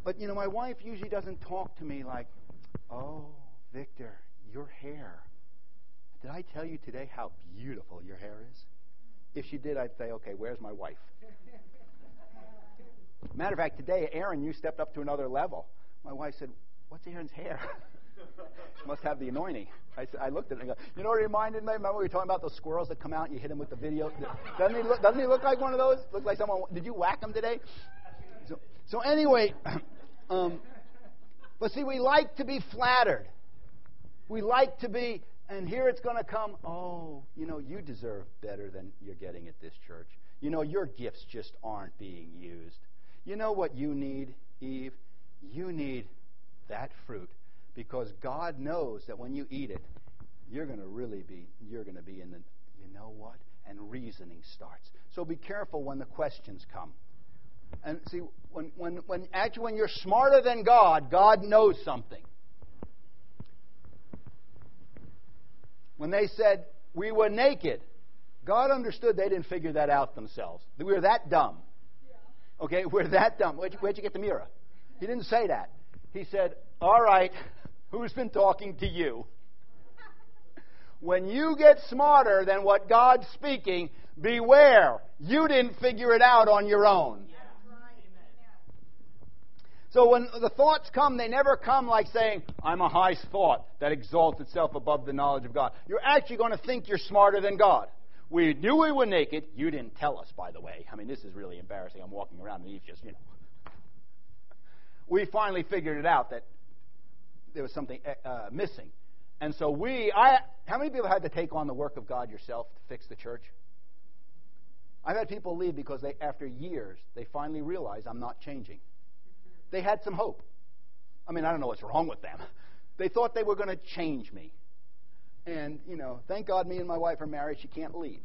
but you know, my wife usually doesn't talk to me like, "Oh, Victor, your hair. Did I tell you today how beautiful your hair is?" If she did, I'd say, "Okay, where's my wife?" Matter of fact, today, Aaron, you stepped up to another level. My wife said, What's Aaron's hair? Must have the anointing. I, I looked at it and I go, you know what reminded me? Remember we were talking about those squirrels that come out and you hit them with the video? Doesn't he look, doesn't he look like one of those? Look like someone, did you whack him today? So, so anyway, um, but see, we like to be flattered. We like to be, and here it's going to come, oh, you know, you deserve better than you're getting at this church. You know, your gifts just aren't being used. You know what you need, Eve? You need that fruit because God knows that when you eat it, you're going to really be, you're going to be in the, you know what? And reasoning starts. So be careful when the questions come. And see, when, when, when actually when you're smarter than God, God knows something. When they said we were naked, God understood they didn't figure that out themselves. We were that dumb. Okay, we're that dumb. Where'd you, where'd you get the mirror? He didn't say that. He said, All right, who's been talking to you? When you get smarter than what God's speaking, beware. You didn't figure it out on your own. So when the thoughts come, they never come like saying, I'm a high thought that exalts itself above the knowledge of God. You're actually going to think you're smarter than God. We knew we were naked. You didn't tell us, by the way. I mean, this is really embarrassing. I'm walking around and Eve just, you know. We finally figured it out that there was something uh, missing. And so we, I, how many people had to take on the work of God yourself to fix the church? I've had people leave because they, after years, they finally realize I'm not changing they had some hope. I mean, I don't know what's wrong with them. They thought they were going to change me. And, you know, thank God me and my wife are married. She can't leave.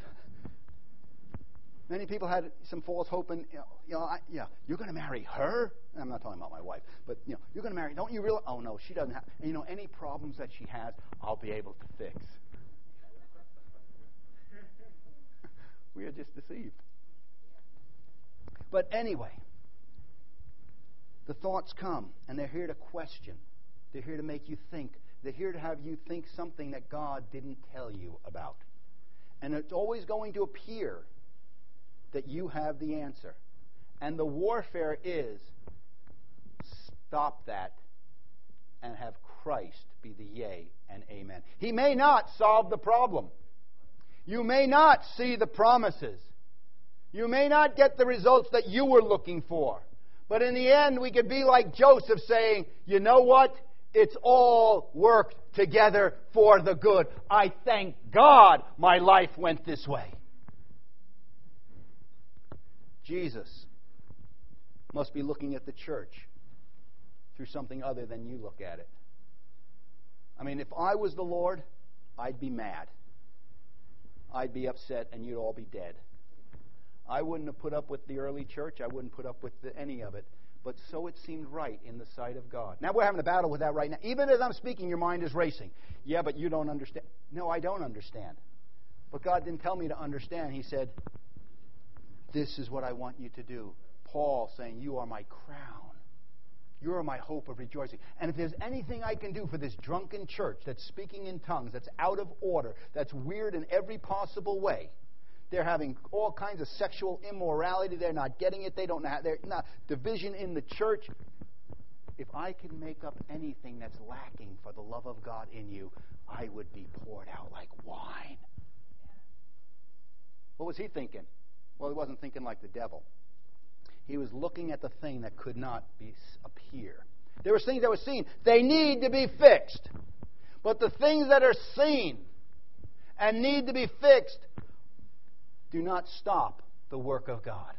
Many people had some false hope, and you know, I, yeah, you're going to marry her. I'm not talking about my wife, but you know, you're going to marry. Don't you realize? Oh no, she doesn't have. You know, any problems that she has, I'll be able to fix. we are just deceived. But anyway, the thoughts come, and they're here to question. They're here to make you think. They're here to have you think something that God didn't tell you about. And it's always going to appear that you have the answer. And the warfare is stop that and have Christ be the yea and amen. He may not solve the problem. You may not see the promises. You may not get the results that you were looking for. But in the end, we could be like Joseph saying, you know what? It's all worked together for the good. I thank God my life went this way. Jesus must be looking at the church through something other than you look at it. I mean, if I was the Lord, I'd be mad. I'd be upset, and you'd all be dead. I wouldn't have put up with the early church. I wouldn't put up with the, any of it. But so it seemed right in the sight of God. Now we're having a battle with that right now. Even as I'm speaking, your mind is racing. Yeah, but you don't understand. No, I don't understand. But God didn't tell me to understand. He said, This is what I want you to do. Paul saying, You are my crown. You are my hope of rejoicing. And if there's anything I can do for this drunken church that's speaking in tongues, that's out of order, that's weird in every possible way, they're having all kinds of sexual immorality. They're not getting it. They don't have. They're not division in the church. If I can make up anything that's lacking for the love of God in you, I would be poured out like wine. What was he thinking? Well, he wasn't thinking like the devil. He was looking at the thing that could not be appear. There were things that were seen. They need to be fixed. But the things that are seen and need to be fixed do not stop the work of God.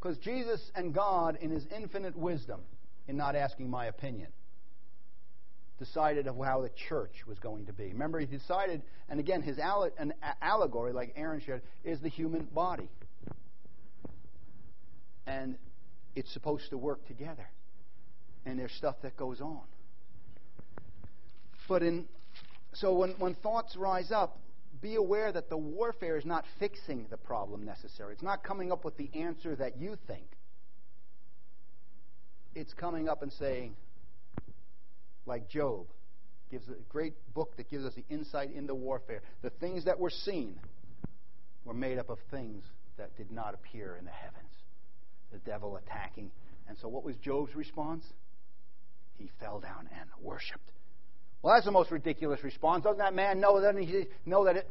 Because Jesus and God, in his infinite wisdom, in not asking my opinion, decided of how the church was going to be. Remember, he decided, and again, his allegory, like Aaron shared, is the human body. And it's supposed to work together. And there's stuff that goes on. But in so when, when thoughts rise up, be aware that the warfare is not fixing the problem necessarily. It's not coming up with the answer that you think. It's coming up and saying, like Job, gives a great book that gives us the insight into warfare. The things that were seen were made up of things that did not appear in the heavens. The devil attacking. And so, what was Job's response? he fell down and worshiped. Well, that's the most ridiculous response. Doesn't that man know? Doesn't he know that it?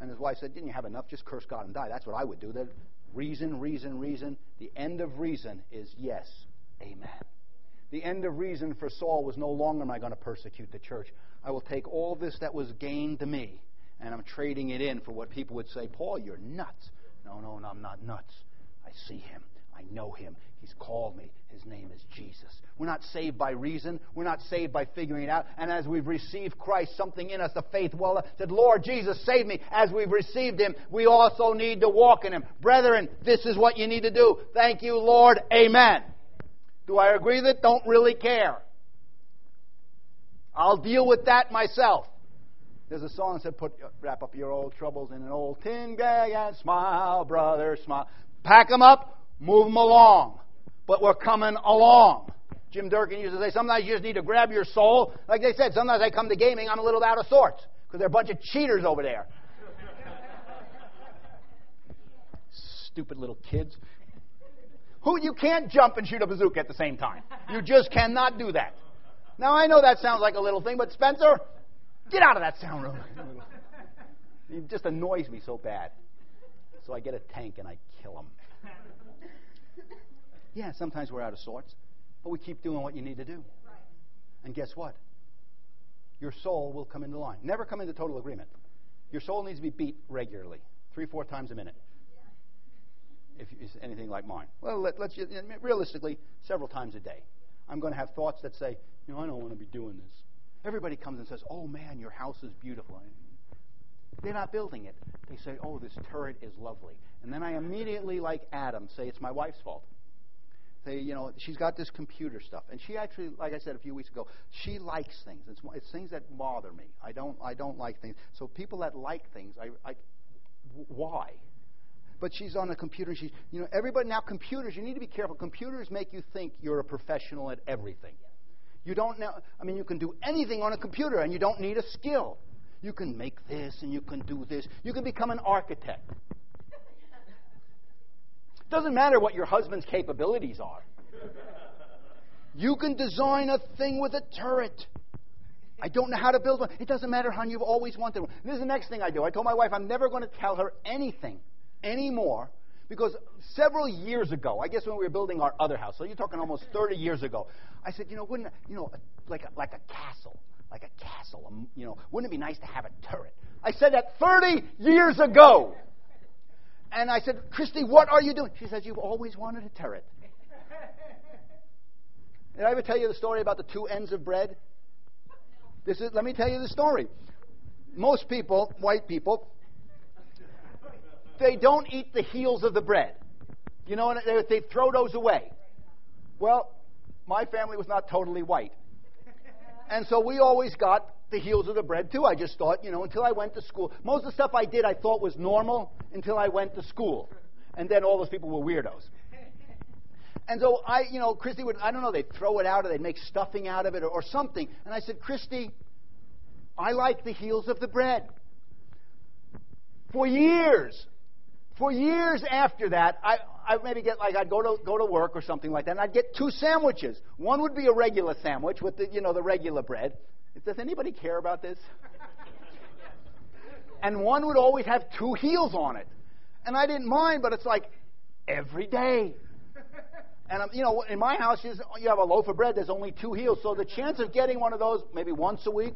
And his wife said, Didn't you have enough? Just curse God and die. That's what I would do. That reason, reason, reason. The end of reason is yes. Amen. The end of reason for Saul was no longer am I going to persecute the church. I will take all this that was gained to me and I'm trading it in for what people would say, Paul, you're nuts. No, no, no, I'm not nuts. I see him. I know him. He's called me. His name is Jesus. We're not saved by reason. We're not saved by figuring it out. And as we've received Christ, something in us, the faith well, said, Lord Jesus, save me. As we've received him, we also need to walk in him. Brethren, this is what you need to do. Thank you, Lord. Amen. Do I agree with it? Don't really care. I'll deal with that myself. There's a song that said, "Put wrap up your old troubles in an old tin bag and smile, brother, smile." Pack them up, move them along. But we're coming along. Jim Durkin used to say, sometimes you just need to grab your soul. Like they said, sometimes I come to gaming, I'm a little out of sorts because they're a bunch of cheaters over there. Stupid little kids. Who you can't jump and shoot a bazooka at the same time. You just cannot do that. Now I know that sounds like a little thing, but Spencer, get out of that sound room. It just annoys me so bad. So I get a tank and I kill him. Yeah, sometimes we're out of sorts, but we keep doing what you need to do. And guess what? Your soul will come into line. Never come into total agreement. Your soul needs to be beat regularly, three, four times a minute if it's anything like mine. Well, let, us realistically, several times a day. I'm going to have thoughts that say, you know, I don't want to be doing this. Everybody comes and says, oh man, your house is beautiful. They're not building it. They say, oh, this turret is lovely. And then I immediately, like Adam, say it's my wife's fault. Say, you know, she's got this computer stuff, and she actually, like I said a few weeks ago, she likes things. It's, it's things that bother me. I don't, I don't like things. So people that like things, I, I why? but she's on a computer. She's, you know, everybody now computers. You need to be careful. Computers make you think you're a professional at everything. You don't know. I mean, you can do anything on a computer, and you don't need a skill. You can make this, and you can do this. You can become an architect. It Doesn't matter what your husband's capabilities are. You can design a thing with a turret. I don't know how to build one. It doesn't matter, hon. You've always wanted one. This is the next thing I do. I told my wife I'm never going to tell her anything anymore because several years ago, I guess when we were building our other house, so you're talking almost 30 years ago, I said, you know, wouldn't you know, like a, like a castle, like a castle, um, you know, wouldn't it be nice to have a turret? I said that 30 years ago. And I said, Christy, what are you doing? She says, you've always wanted a turret. Did I ever tell you the story about the two ends of bread? This is, let me tell you the story. Most people, white people, they don't eat the heels of the bread. You know, they, they throw those away. Well, my family was not totally white. And so we always got the heels of the bread too. I just thought, you know, until I went to school. Most of the stuff I did I thought was normal until I went to school. And then all those people were weirdos. And so I, you know, Christy would, I don't know, they'd throw it out or they'd make stuffing out of it or, or something. And I said, Christy, I like the heels of the bread. For years, for years after that, I, I maybe get like I'd go to go to work or something like that, and I'd get two sandwiches. One would be a regular sandwich with the you know the regular bread. Does anybody care about this? and one would always have two heels on it, and I didn't mind, but it's like every day. And you know, in my house, you have a loaf of bread. There's only two heels, so the chance of getting one of those maybe once a week,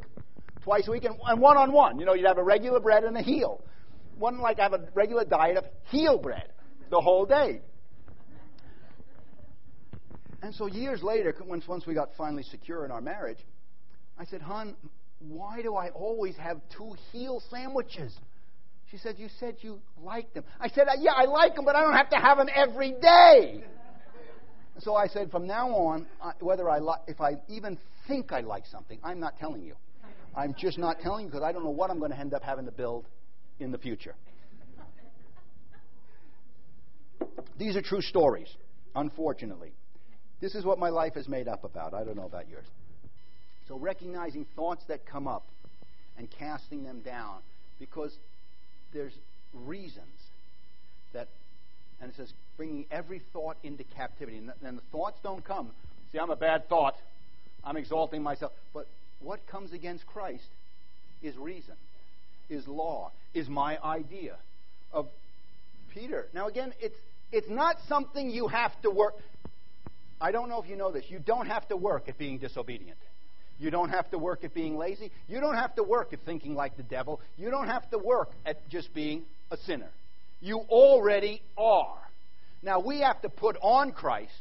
twice a week, and, and one on one. You know, you'd have a regular bread and a heel wouldn't like to have a regular diet of heel bread the whole day. And so years later, once, once we got finally secure in our marriage, I said, Hon, why do I always have two heel sandwiches? She said, You said you liked them. I said, uh, Yeah, I like them, but I don't have to have them every day. So I said, From now on, whether I li- if I even think I like something, I'm not telling you. I'm just not telling you because I don't know what I'm going to end up having to build in the future. These are true stories, unfortunately. This is what my life is made up about. I don't know about yours. So, recognizing thoughts that come up and casting them down because there's reasons that, and it says, bringing every thought into captivity. And, and the thoughts don't come See, I'm a bad thought. I'm exalting myself. But what comes against Christ is reason, is law, is my idea of Peter. Now, again, it's, it's not something you have to work. I don't know if you know this. You don't have to work at being disobedient. You don't have to work at being lazy. You don't have to work at thinking like the devil. You don't have to work at just being a sinner. You already are. Now, we have to put on Christ.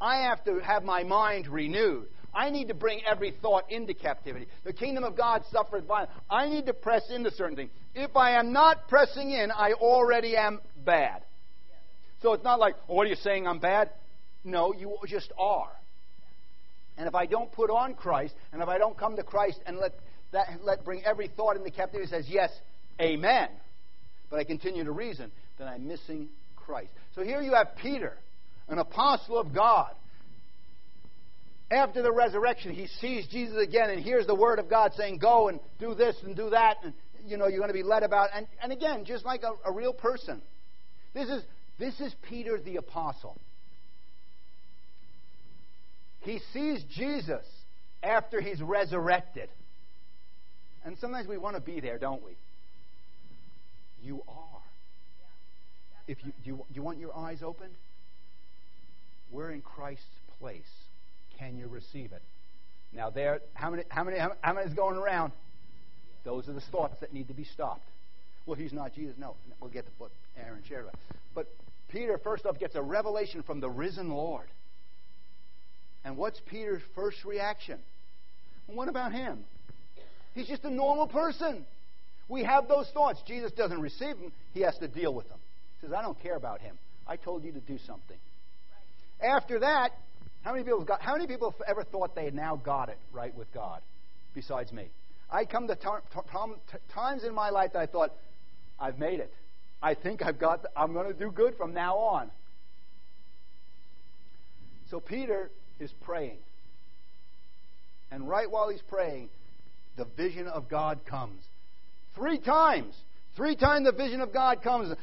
I have to have my mind renewed. I need to bring every thought into captivity. The kingdom of God suffereth violence. I need to press into certain things. If I am not pressing in, I already am bad. So it's not like, oh, what are you saying? I'm bad? No, you just are. And if I don't put on Christ, and if I don't come to Christ and let that let bring every thought into captivity, says yes, amen. But I continue to reason, then I'm missing Christ. So here you have Peter, an apostle of God. After the resurrection, he sees Jesus again and hears the word of God saying, Go and do this and do that, and you know, you're going to be led about. And, and again, just like a, a real person. This is this is Peter the apostle. He sees Jesus after he's resurrected. And sometimes we want to be there, don't we? You are. If you, do, you, do you want your eyes opened? We're in Christ's place. Can you receive it? Now, there, how many, how many, how many is going around? Those are the thoughts that need to be stopped. Well, he's not Jesus. No, we'll get to what Aaron shared about. But Peter, first off, gets a revelation from the risen Lord. And what's Peter's first reaction? Well, what about him? He's just a normal person. We have those thoughts. Jesus doesn't receive them, he has to deal with them. He says, I don't care about him. I told you to do something. After that, how many people got, how many people have ever thought they now got it right with God besides me? I come to times in my life that I thought, I've made it. I think I've got the, I'm going to do good from now on. So Peter is praying. And right while he's praying, the vision of God comes. Three times. Three times the vision of God comes.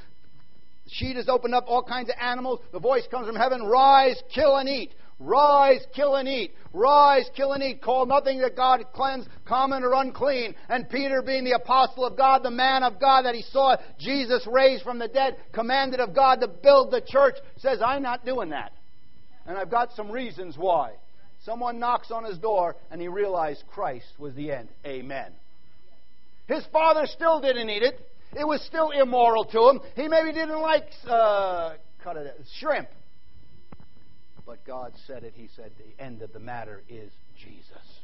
Sheet is opened up, all kinds of animals. The voice comes from heaven Rise, kill and eat. Rise, kill and eat. Rise, kill and eat. Call nothing that God cleanse common or unclean. And Peter, being the apostle of God, the man of God that he saw Jesus raised from the dead, commanded of God to build the church, says, I'm not doing that. And I've got some reasons why. Someone knocks on his door and he realized Christ was the end. Amen. His father still didn't eat it. It was still immoral to him. He maybe didn't like uh, cut it, shrimp. But God said it. He said the end of the matter is Jesus.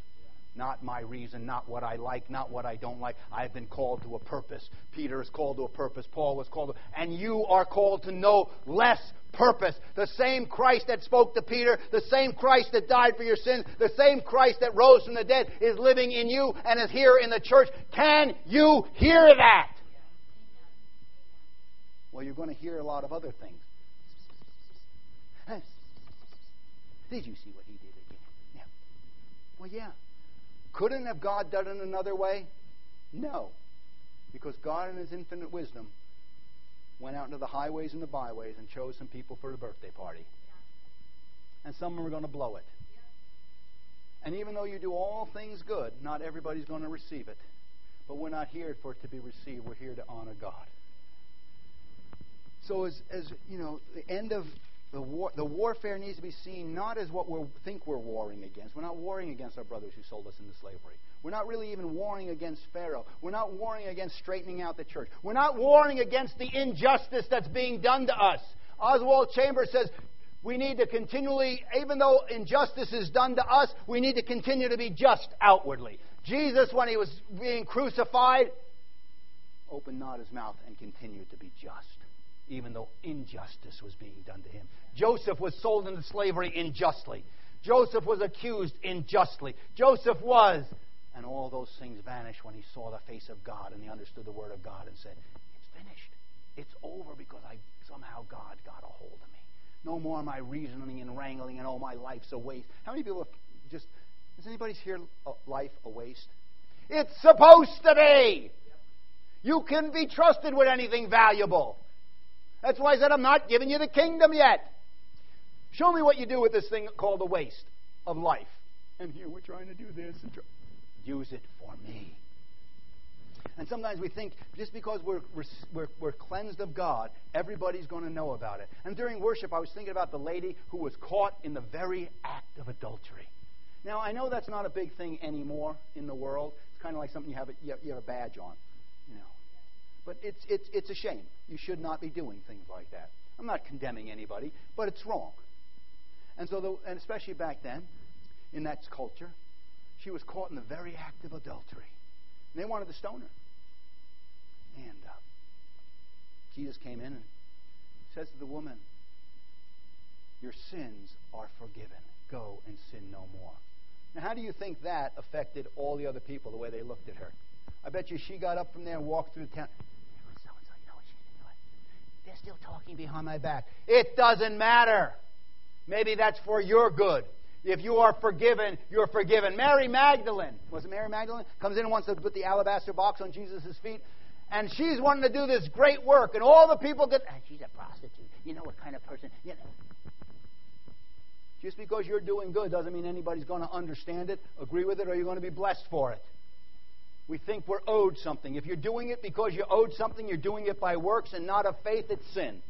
Not my reason, not what I like, not what I don't like. I've been called to a purpose. Peter is called to a purpose. Paul was called to, and you are called to no less purpose. The same Christ that spoke to Peter, the same Christ that died for your sins, the same Christ that rose from the dead is living in you and is here in the church. Can you hear that? Well, you're going to hear a lot of other things. Did you see what he did again? Yeah. Well, yeah. Couldn't have God done it another way? No. Because God, in His infinite wisdom, went out into the highways and the byways and chose some people for the birthday party. And some are going to blow it. And even though you do all things good, not everybody's going to receive it. But we're not here for it to be received. We're here to honor God. So as, as you know, the end of the, war, the warfare needs to be seen not as what we think we're warring against. We're not warring against our brothers who sold us into slavery. We're not really even warring against Pharaoh. We're not warring against straightening out the church. We're not warring against the injustice that's being done to us. Oswald Chambers says we need to continually, even though injustice is done to us, we need to continue to be just outwardly. Jesus, when he was being crucified, opened not his mouth and continued to be just even though injustice was being done to him. Joseph was sold into slavery unjustly. Joseph was accused unjustly. Joseph was. And all those things vanished when he saw the face of God and he understood the word of God and said, It's finished. It's over because I somehow God got a hold of me. No more am I reasoning and wrangling and all my life's a waste. How many people have just is anybody's here life a waste? It's supposed to be. You can be trusted with anything valuable. That's why I said, I'm not giving you the kingdom yet. Show me what you do with this thing called the waste of life. And here we're trying to do this and try. use it for me. And sometimes we think just because we're, we're, we're cleansed of God, everybody's going to know about it. And during worship, I was thinking about the lady who was caught in the very act of adultery. Now, I know that's not a big thing anymore in the world. It's kind of like something you have a, you have a badge on. But it's, it's, it's a shame. You should not be doing things like that. I'm not condemning anybody, but it's wrong. And so, the, and especially back then, in that culture, she was caught in the very act of adultery. And they wanted to stone her. And uh, Jesus came in and says to the woman, Your sins are forgiven. Go and sin no more. Now, how do you think that affected all the other people, the way they looked at her? I bet you she got up from there and walked through the town. So and so, you know what she's doing? They're still talking behind my back. It doesn't matter. Maybe that's for your good. If you are forgiven, you're forgiven. Mary Magdalene, was it Mary Magdalene? Comes in and wants to put the alabaster box on Jesus' feet. And she's wanting to do this great work, and all the people get, and she's a prostitute. You know what kind of person? You know. Just because you're doing good doesn't mean anybody's going to understand it, agree with it, or you're going to be blessed for it. We think we're owed something. If you're doing it because you're owed something, you're doing it by works and not of faith, it's sin.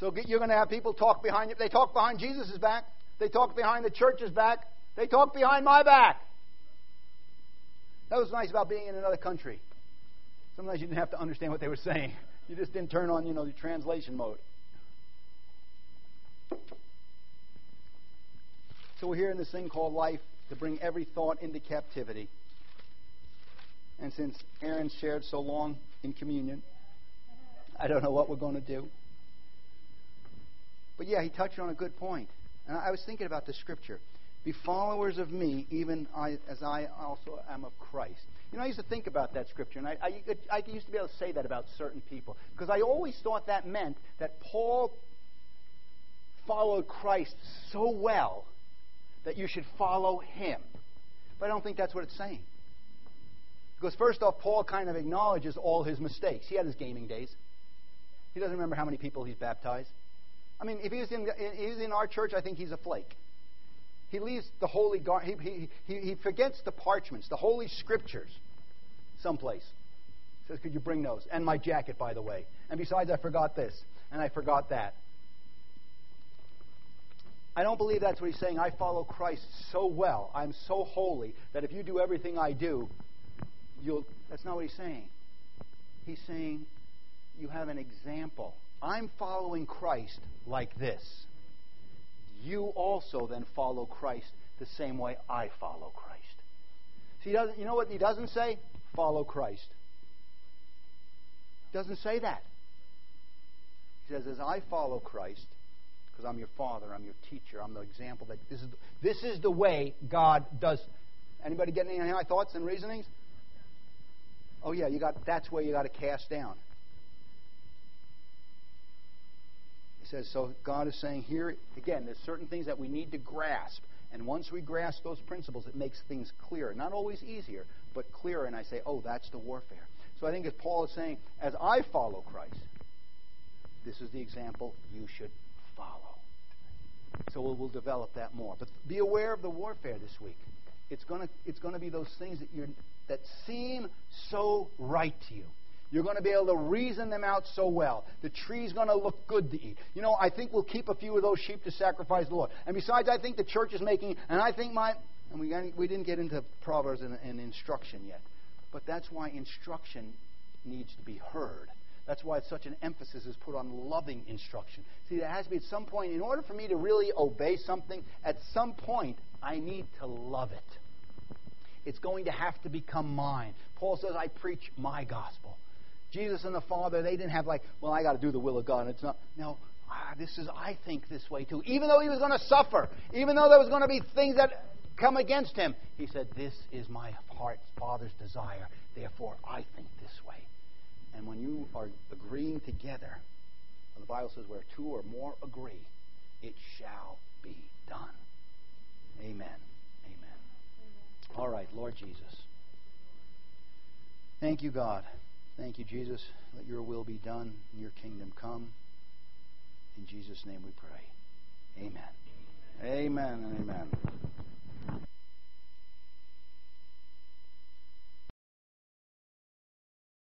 So you're going to have people talk behind you. They talk behind Jesus' back. They talk behind the church's back. They talk behind my back. That was nice about being in another country. Sometimes you didn't have to understand what they were saying. You just didn't turn on, you know, the translation mode. So we're here in this thing called life to bring every thought into captivity. And since Aaron shared so long in communion, I don't know what we're going to do. But yeah, he touched on a good point. And I was thinking about the scripture. Be followers of me, even I, as I also am of Christ. You know, I used to think about that scripture, and I, I, I used to be able to say that about certain people. Because I always thought that meant that Paul followed Christ so well that you should follow him. But I don't think that's what it's saying. Because, first off, Paul kind of acknowledges all his mistakes. He had his gaming days. He doesn't remember how many people he's baptized. I mean, if he's in, he's in our church, I think he's a flake. He leaves the holy gar- he, he, he, he forgets the parchments, the holy scriptures, someplace. He says, Could you bring those? And my jacket, by the way. And besides, I forgot this, and I forgot that. I don't believe that's what he's saying. I follow Christ so well. I'm so holy that if you do everything I do, you'll. That's not what he's saying. He's saying you have an example. I'm following Christ like this. You also then follow Christ the same way I follow Christ. See, you know what he doesn't say? Follow Christ. He doesn't say that. He says, as I follow Christ, because I'm your father, I'm your teacher, I'm the example that this is this is the way God does. Anybody get any thoughts and reasonings? Oh yeah, you got that's where you got to cast down. He says so. God is saying here again. There's certain things that we need to grasp, and once we grasp those principles, it makes things clearer. Not always easier, but clearer. And I say, oh, that's the warfare. So I think as Paul is saying, as I follow Christ, this is the example you should follow. So we'll, we'll develop that more. But be aware of the warfare this week. It's going to it's to be those things that you that seem so right to you. You're going to be able to reason them out so well. The tree's going to look good to eat. You know, I think we'll keep a few of those sheep to sacrifice the Lord. And besides, I think the church is making, and I think my, and we, we didn't get into Proverbs and, and instruction yet. But that's why instruction needs to be heard. That's why such an emphasis is put on loving instruction. See, there has to be at some point, in order for me to really obey something, at some point, I need to love it. It's going to have to become mine. Paul says, I preach my gospel. Jesus and the Father, they didn't have like, well, I got to do the will of God. It's not. No, ah, this is, I think this way too. Even though he was going to suffer, even though there was going to be things that come against him, he said, This is my heart's Father's desire. Therefore, I think this way. And when you are agreeing together, the Bible says, where two or more agree, it shall be done. Amen. Amen. All right, Lord Jesus. Thank you, God. Thank you, Jesus. Let your will be done, and your kingdom come. In Jesus' name we pray. Amen. Amen and amen.